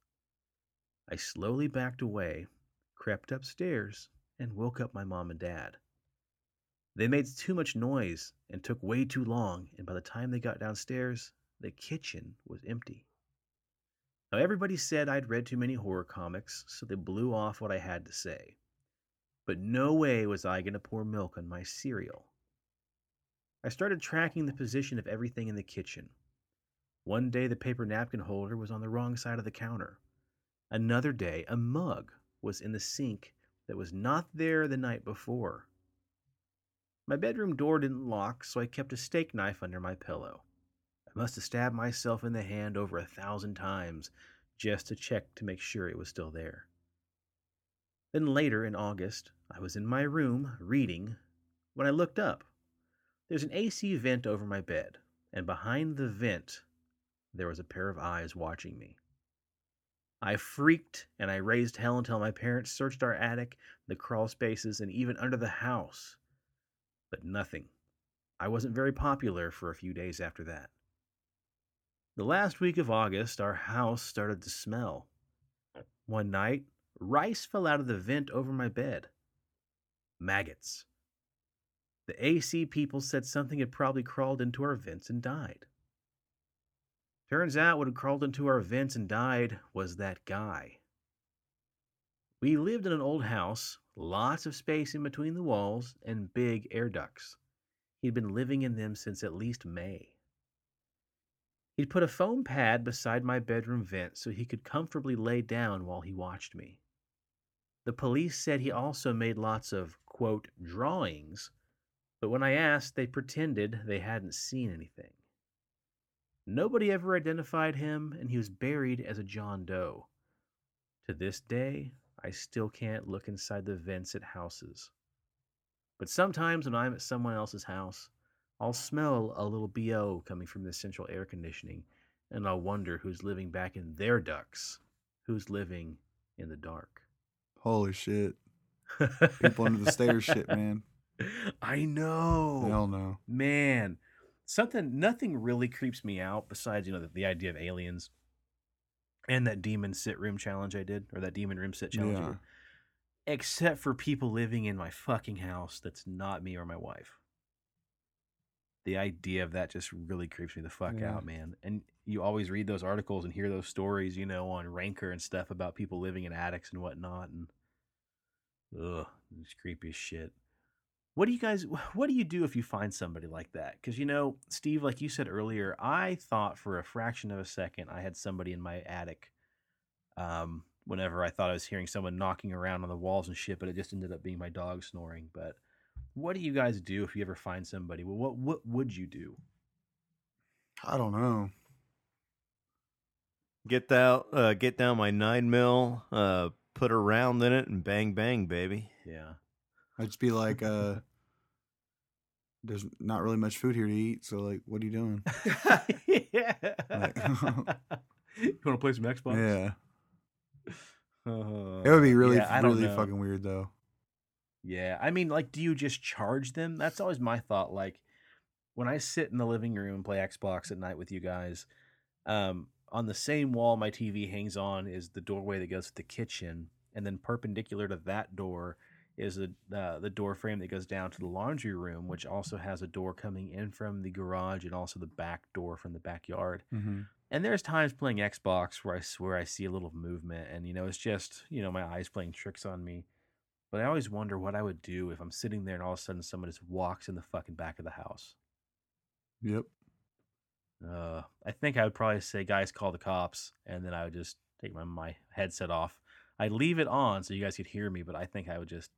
I slowly backed away, crept upstairs, and woke up my mom and dad. They made too much noise and took way too long, and by the time they got downstairs, the kitchen was empty. Now, everybody said I'd read too many horror comics, so they blew off what I had to say. But no way was I going to pour milk on my cereal. I started tracking the position of everything in the kitchen. One day, the paper napkin holder was on the wrong side of the counter. Another day, a mug was in the sink that was not there the night before. My bedroom door didn't lock, so I kept a steak knife under my pillow. I must have stabbed myself in the hand over a thousand times just to check to make sure it was still there. Then later in August, I was in my room reading when I looked up. There's an AC vent over my bed, and behind the vent, there was a pair of eyes watching me. I freaked and I raised hell until my parents searched our attic, the crawl spaces, and even under the house. But nothing. I wasn't very popular for a few days after that. The last week of August, our house started to smell. One night, rice fell out of the vent over my bed. Maggots. The AC people said something had probably crawled into our vents and died. Turns out what had crawled into our vents and died was that guy. We lived in an old house, lots of space in between the walls, and big air ducts. He'd been living in them since at least May. He'd put a foam pad beside my bedroom vent so he could comfortably lay down while he watched me. The police said he also made lots of, quote, drawings, but when I asked, they pretended they hadn't seen anything. Nobody ever identified him, and he was buried as a John Doe. To this day, I still can't look inside the vents at houses. But sometimes when I'm at someone else's house, I'll smell a little BO coming from the central air conditioning, and I'll wonder who's living back in their ducts, who's living in the dark. Holy shit. People under the stairs shit, man. I know. Hell no. Man, something nothing really creeps me out besides, you know, the, the idea of aliens and that demon sit room challenge I did or that demon room sit challenge. Yeah. except for people living in my fucking house that's not me or my wife. The idea of that just really creeps me the fuck Yeah. out, man. And you always read those articles and hear those stories, you know, on Ranker and stuff about people living in attics and whatnot, and ugh, it's creepy as shit. What do you guys? What do you do if you find somebody like that? Because you know, Steve, like you said earlier, I thought for a fraction of a second I had somebody in my attic. Um, whenever I thought I was hearing someone knocking around on the walls and shit, but it just ended up being my dog snoring. But what do you guys do if you ever find somebody? Well, what what would you do? I don't know. Get out, uh, get down my nine mil, uh, put a round in it, and bang bang, baby. Yeah. I'd just be like, uh, there's not really much food here to eat. So, like, what are you doing? yeah. Like- you want to play some Xbox? Yeah. Uh, It would be really, yeah, really know. fucking weird, though. Yeah, I mean, like, do you just charge them? That's always my thought. Like, when I sit in the living room and play Xbox at night with you guys, um, on the same wall my TV hangs on is the doorway that goes to the kitchen, and then perpendicular to that door is the uh, the door frame that goes down to the laundry room, which also has a door coming in from the garage and also the back door from the backyard. Mm-hmm. And there's times playing Xbox where I swear I see a little movement, and you know it's just you know my eyes playing tricks on me. But I always wonder what I would do if I'm sitting there and all of a sudden someone just walks in the fucking back of the house. Yep. Uh, I think I would probably say, guys, call the cops, and then I would just take my my headset off. I'd leave it on so you guys could hear me, but I think I would just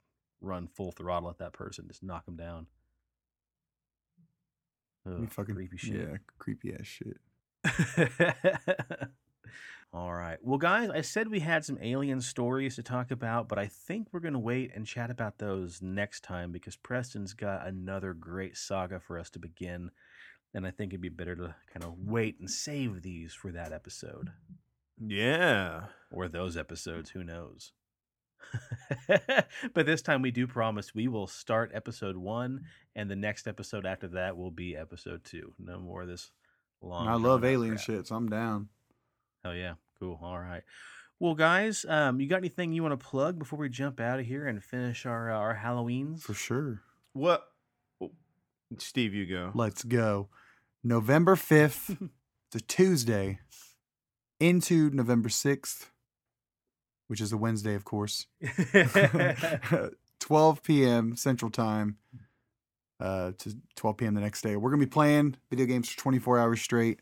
run full throttle at that person, just knock them down. Ugh, fucking creepy shit. Yeah, creepy ass shit. All right. Well, guys, I said we had some alien stories to talk about, but I think we're going to wait and chat about those next time because Preston's got another great saga for us to begin. And I think it'd be better to kind of wait and save these for that episode Yeah. or those episodes. Who knows? but this time we do promise we will start episode one, and the next episode after that will be episode two. No more of this long. I love alien crap. shit, so I'm down. Oh yeah, cool. All right. Well, guys, um, you got anything you want to plug before we jump out of here and finish our uh, our Halloweens? For sure. What? oh, Steve, you go. Let's go. November 5th, it's a Tuesday, into November 6th, which is a Wednesday, of course. 12 p.m. Central Time uh, to 12 p.m. the next day. We're going to be playing video games for 24 hours straight.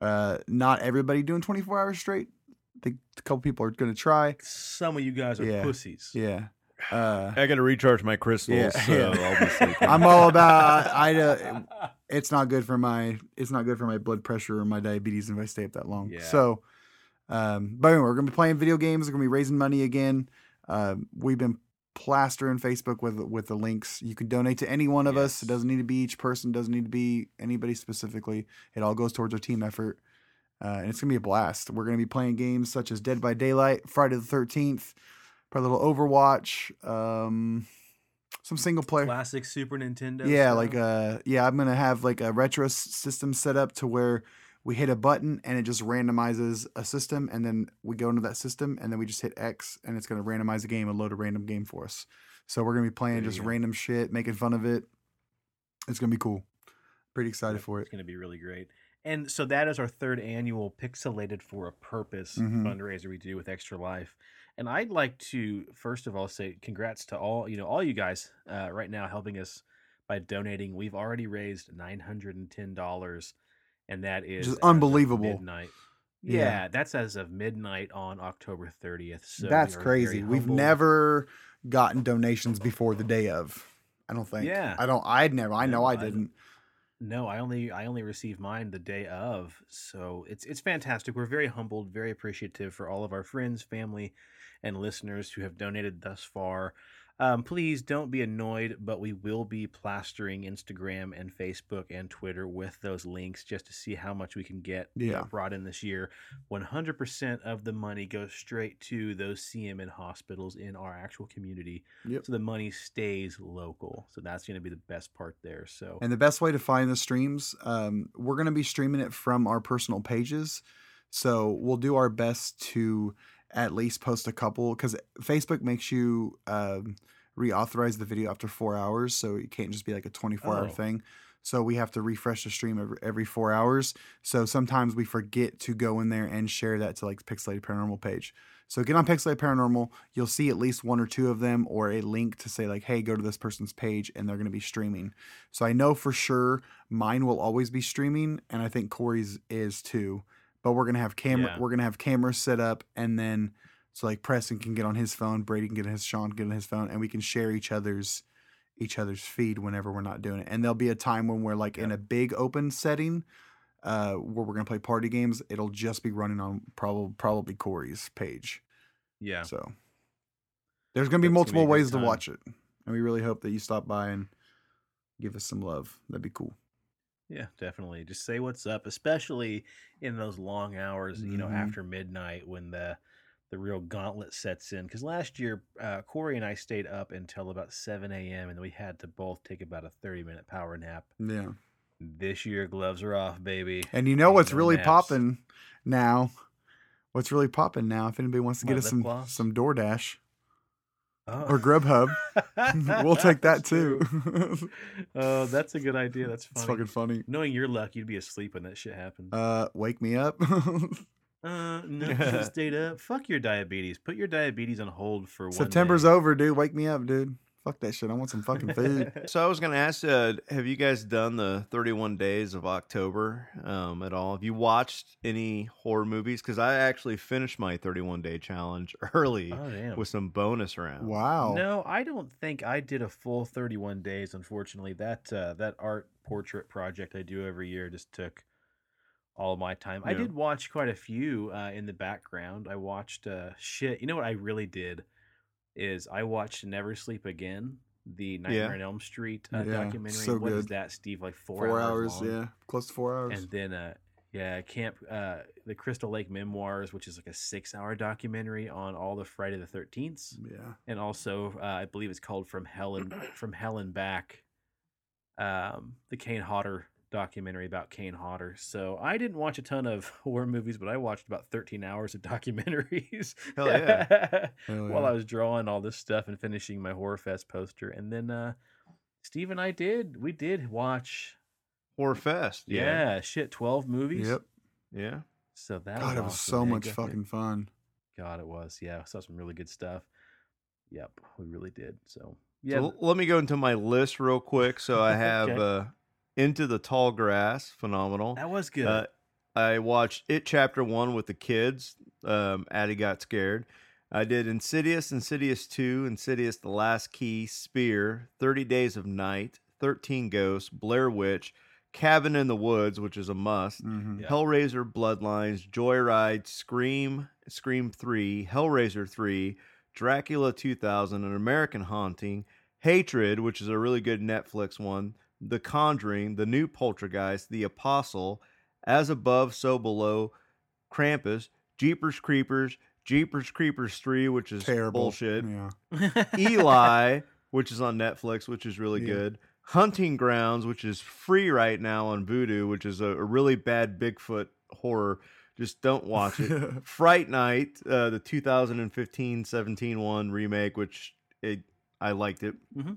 Uh, not everybody doing 24 hours straight. I think a couple people are going to try. Some of you guys are Yeah. pussies. Yeah. Uh, I got to recharge my crystals, Yeah, so yeah. I'll be I'm all about. I, I uh, it's not good for my it's not good for my blood pressure or my diabetes if I stay up that long. Yeah. So, um, but anyway, we're gonna be playing video games. We're gonna be raising money again. Um, we've been plastering Facebook with with the links. You can donate to any one of us. It doesn't need to be each person. Doesn't need to be anybody specifically. It all goes towards our team effort. Uh, and it's gonna be a blast. We're gonna be playing games such as Dead by Daylight, Friday the Thirteenth, probably a little Overwatch, um, some single player. Classic Super Nintendo. Yeah, stuff. like uh yeah, I'm gonna have like a retro system set up to where we hit a button and it just randomizes a system, and then we go into that system, and then we just hit X, and it's gonna randomize a game and load a random game for us. So we're gonna be playing just go. random shit, making fun of it. It's gonna be cool. Pretty excited Yep, for it. It's going to be really great. And so that is our third annual Pixelated for a Purpose Mhm. fundraiser we do with Extra Life. And I'd like to first of all say congrats to all you know all you guys uh, right now helping us by donating. We've already raised nine hundred and ten dollars, and that is just unbelievable. Midnight. Yeah. Yeah. that's as of midnight on October thirtieth. So That's crazy. We've never gotten donations before the day of. I don't think. Yeah. I don't. I'd never. I know No, I I didn't. No, I only I only received mine the day of, so it's it's fantastic. We're very humbled, very appreciative for all of our friends, family, and listeners who have donated thus far. Um, please don't be annoyed, but we will be plastering Instagram and Facebook and Twitter with those links just to see how much we can get Yeah. brought in this year. One hundred percent of the money goes straight to those CMN hospitals in our actual community, Yep. so the money stays local. So that's going to be the best part there. So And the best way to find the streams, um, we're going to be streaming it from our personal pages. So we'll do our best to at least post a couple because Facebook makes you um, reauthorize the video after four hours. So it can't just be like a 24 hour Oh. thing. So we have to refresh the stream every, every four hours. So sometimes we forget to go in there and share that to like Pixelated Paranormal page. So get on Pixelated Paranormal. You'll see at least one or two of them or a link to say like, hey, go to this person's page and they're going to be streaming. So I know for sure mine will always be streaming, and I think Corey's is too. But we're gonna have camera. Yeah. We're gonna have cameras set up, and then so like Preston can get on his phone, Brady can get on his, Sean can get on his phone, and we can share each other's each other's feed whenever we're not doing it. And there'll be a time when we're like in a big open setting, uh, where we're gonna play party games. It'll just be running on probably probably Corey's page. yeah. So there's gonna be That's gonna be multiple ways to watch it, and we really hope that you stop by and give us some love. That'd be cool. Yeah, definitely. Just say what's up, especially in those long hours, you know, Mhm. after midnight when the the real gauntlet sets in. Because last year, uh, Corey and I stayed up until about seven a.m. and we had to both take about a thirty minute power nap. Yeah. This year, gloves are off, baby. And you know what's No really naps. popping now? What's really popping now? If anybody wants to My get us some gloss? some DoorDash Oh. or Grubhub, we'll take that too. Oh, that's a good idea. That's it's fucking funny. Knowing your luck, you'd be asleep when that shit happened. Uh, wake me up. Uh, no, should've stayed up. Fuck your diabetes. Put your diabetes on hold for one. September's over, dude. Wake me up, dude. Fuck that shit. I want some fucking food. So I was going to ask, uh, have you guys done the 31 days of October um, at all? Have you watched any horror movies? Because I actually finished my 31 day challenge early Oh with some bonus rounds. Wow. No, I don't think I did a full 31 days. Unfortunately, that uh, that art portrait project I do every year just took all my time. I did watch quite a few uh, in the background. I watched uh, shit. You know what I really did is I watched Never Sleep Again, the Nightmare on Elm Street uh, Yeah, documentary. so What is good. that, Steve? Like four, Four, hours, long? yeah, close to four hours. and then uh yeah camp uh the crystal lake memories which is like a six hour documentary on all the friday the 13th yeah, and also uh, i believe it's called from hell and from hell and back um the kane hodder documentary about kane hodder so i didn't watch a ton of horror movies but i watched about 13 hours of documentaries Hell yeah. Hell while yeah. i was drawing all this stuff and finishing my horror fest poster and then uh steve and i did we did watch Horror Fest. yeah, shit 12 movies Yep. Yeah. so that God, was it was awesome, so man. much Go- fucking fun. God, it was. Yeah, saw some really good stuff. Yep, we really did. So Yeah. yeah, So let me go into my list real quick. So I have Okay. uh, Into the Tall Grass, phenomenal. that was good. Uh, I watched It Chapter One with the kids. Um, Addie got scared. I did Insidious, Insidious Two, Insidious: The Last Key, Spear, Thirty Days of Night, Thirteen Ghosts, Blair Witch, Cabin in the Woods, which is a must. hmm Yeah. Hellraiser, Bloodlines, Joyride, Scream, Scream Three, Hellraiser Three, Dracula 2000, An American Haunting, Hatred, which is a really good Netflix one, The Conjuring, The New Poltergeist, The Apostle, As Above, So Below, Krampus, Jeepers Creepers, Jeepers Creepers 3, which is Terrible bullshit, Yeah. Eli, which is on Netflix, which is really Yeah. good. Hunting Grounds, which is free right now on Vudu, which is a, a really bad Bigfoot horror. Just don't watch it. Fright Night, uh, the 2015 17 one remake, which it, I liked it. Mhm.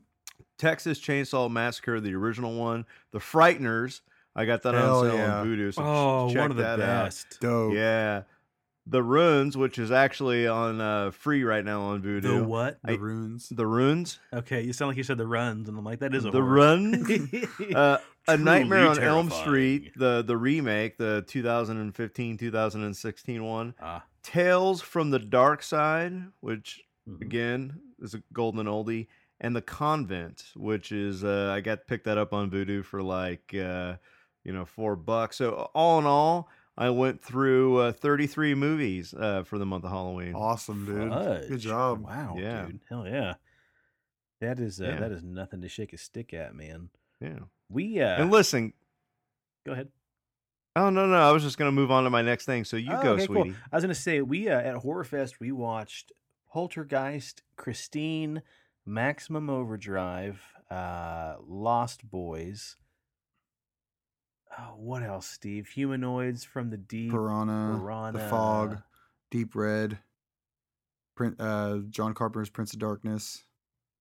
Texas Chainsaw Massacre, the original one. The Frighteners, I got that Hell on sale yeah. on Vudu. So oh, check one of the that out. best. Dope. Yeah. The Runes, which is actually on uh, free right now on Vudu. The what? The I- runes. The Runes. Okay, you sound like you said the runs, and I'm like, that is a the horror. Runs. uh, a Nightmare on Elm. Street, the the remake, the 2015 2016 one. ah, Tales from the Dark Side, which mhm. again is a golden oldie, and The Convent, which is uh, I got picked that up on Vudu for like uh, you know four bucks. So all in all, I went through uh, 33 movies uh, for the month of Halloween. Awesome, dude. Fudge. Good job. Wow, Yeah. dude. Hell yeah. That is uh, Yeah. that is nothing to shake a stick at, man. Yeah. We uh And listen, go ahead. oh no no, I was just gonna move on to my next thing. So you Oh, go, okay, cool. sweetie. I was gonna say we uh, at Horrorfest we watched Poltergeist, Christine, Maximum Overdrive, uh, Lost Boys. Oh, what else, Steve? Humanoids from the Deep, Piranha, Piranha, The Fog, Deep Red, Prin- uh, John Carpenter's Prince of Darkness,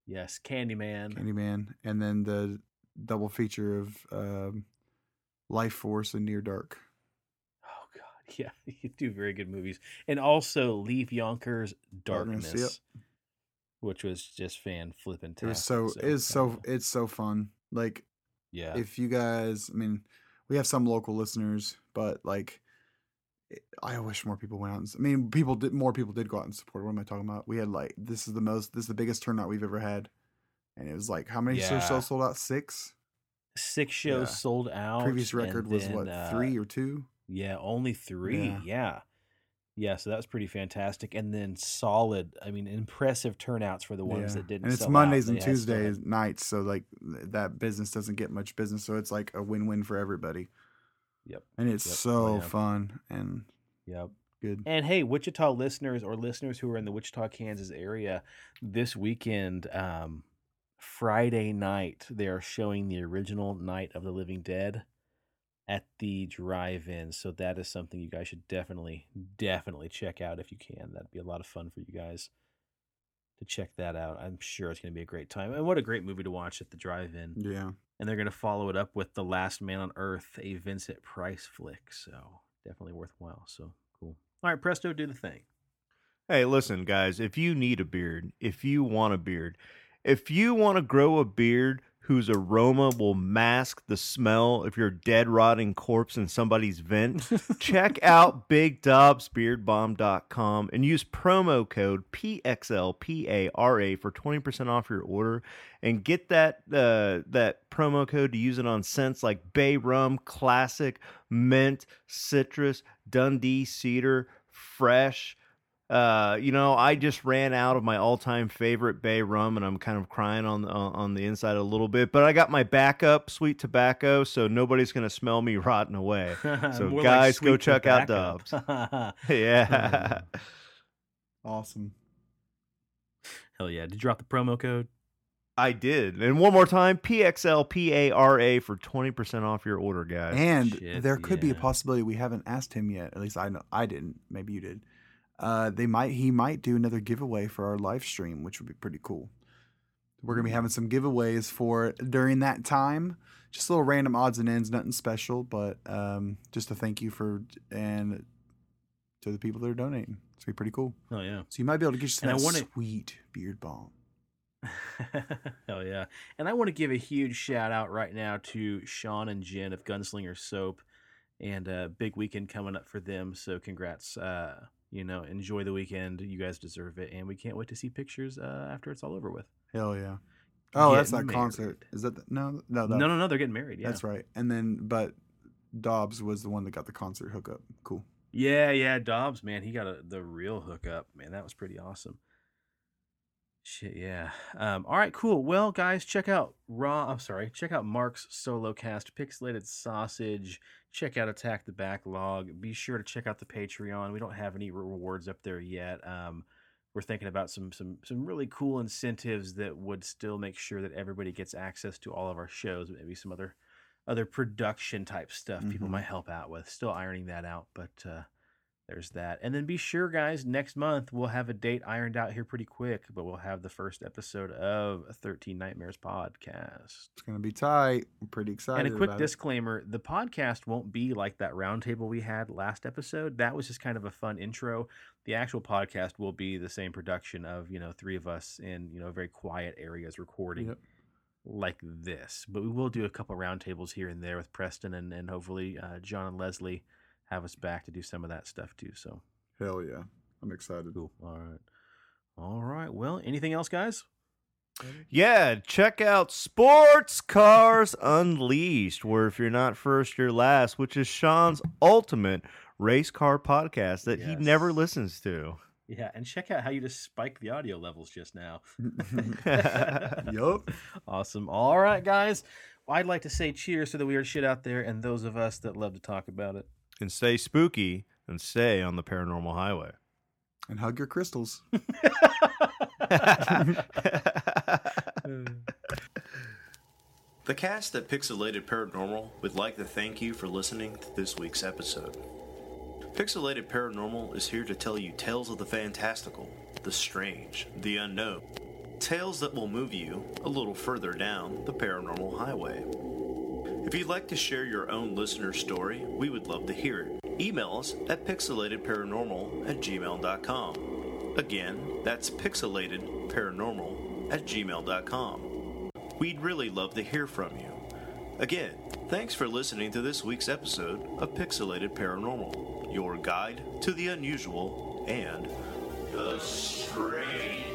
Yes, Candyman. Candyman, and then the double feature of um, Life Force and Near Dark. Oh God, yeah, you do very good movies, and also Leaf Yonkers Darkness, Darkness, yep. Which was just fan flipping. It was so it is so it's so fun. Like yeah. if you guys, I mean, we have some local listeners, but like, I wish more people went out. And, I mean, people did more people did go out and support. What am I talking about? We had like this is the most this is the biggest turnout we've ever had, and it was like how many shows sold out? Six. Six shows yeah. sold out. Previous record was then, what uh, three or two? Yeah, only three. Yeah. Yeah. Yeah. so that was pretty fantastic, and then solid. I mean, impressive turnouts for the ones Yeah. that didn't. and it's out. Mondays They and Tuesdays nights, so like that business doesn't get much business. So it's like a win-win for everybody, Yep. and it's Yep. so Oh, yeah. fun and Yep. good. And hey, Wichita listeners or listeners who are in the Wichita, Kansas area, this weekend, um, Friday night, they are showing the original Night of the Living Dead at the drive-in. So that is something you guys should definitely, definitely check out if you can. That'd be a lot of fun for you guys to check that out. I'm sure it's going to be a great time. And what a great movie to watch at the drive-in. Yeah, And they're going to follow it up with The Last Man on Earth, a Vincent Price flick. So definitely worthwhile. So cool. All right, Presto, do the thing. Hey, listen, guys, if you need a beard, if you want a beard, if you want to grow a beard whose aroma will mask the smell of your dead, rotting corpse in somebody's vent, check out BigDobbsBeardBalm.com and use promo code PXLPARA for 20% off your order and get that uh, that promo code to use it on scents like Bay Rum, Classic, Mint, Citrus, Dundee Cedar, Fresh. Uh, you know, I just ran out of my all-time favorite Bay rum, and I'm kind of crying on the on the inside a little bit. But I got my backup, sweet tobacco, so nobody's gonna smell me rotting away. So, More like guys, go sweet check out tobacco. yeah, awesome. Hell yeah. Did you drop the promo code? I did. And one more time, PXLPARA for twenty percent off your order, guys. And Shit, there could be a possibility we haven't asked him yet. At least I know I didn't. Maybe you did. Uh, they might. He might do another giveaway for our live stream, which would be pretty cool. We're gonna be having some giveaways for during that time. Just little random odds and ends, nothing special, but um, just a thank you for and to the people that are donating. It's gonna be pretty cool. Oh yeah. So you might be able to get you some And that wanna- sweet beard balm. Hell yeah. And I want to give a huge shout out right now to Sean and Jen of Gunslinger Soap and a big weekend coming up for them. So congrats. Uh, you know, enjoy the weekend. You guys deserve it. And we can't wait to see pictures uh, after it's all over with. Hell yeah. Oh, that's that Getting concert. Is that the, no? No, No, no, no. They're getting married. Yeah. That's right. And then, but Dobbs was the one that got the concert hookup. Cool. Yeah, yeah, Dobbs, man, he got a, the real hookup, man. That was pretty awesome. Shit, yeah. Um, all right, cool. Well, guys, check out Raw. I'm sorry, check out Mark's solo cast, Pixelated Sausage. Check out Attack the Backlog. Be sure to check out the Patreon. We don't have any rewards up there yet. Um, we're thinking about some some some really cool incentives that would still make sure that everybody gets access to all of our shows. Maybe some other other production type stuff people Mhm. might help out with. Still ironing that out, but uh, there's that. And then be sure, guys, next month we'll have a date ironed out here pretty quick, but we'll have the first episode of 13 Nightmares podcast. It's gonna be tight. I'm pretty excited. And a quick about it. disclaimer the podcast won't be like that roundtable we had last episode. That was just kind of a fun intro. The actual podcast will be the same production of, you know, three of us in, you know, very quiet areas recording Yep. like this. But we will do a couple roundtables here and there with Preston and, and hopefully uh, John and Leslie have us back to do some of that stuff too. So Hell yeah. I'm excited. cool. All right. All right. Well, anything else, guys? Yeah, check out Sports Cars Unleashed, where if you're not first, you're last, which is Sean's ultimate race car podcast that he never listens to. Yeah, and check out how you just spiked the audio levels just now. yup. Awesome. All right, guys. Well, I'd like to say cheers to the weird shit out there and those of us that love to talk about it. And stay spooky and stay on the paranormal highway. And hug your crystals. The cast at Pixelated Paranormal would like to thank you for listening to this week's episode. Pixelated Paranormal is here to tell you tales of the fantastical, the strange, the unknown. Tales that will move you a little further down the paranormal highway. If you'd like to share your own listener story, we would love to hear it. Email us at pixelatedparanormal at gmail.com. Again, that's pixelatedparanormal at gmail.com. We'd really love to hear from you. Again, thanks for listening to this week's episode of Pixelated Paranormal, your guide to the unusual and the strange.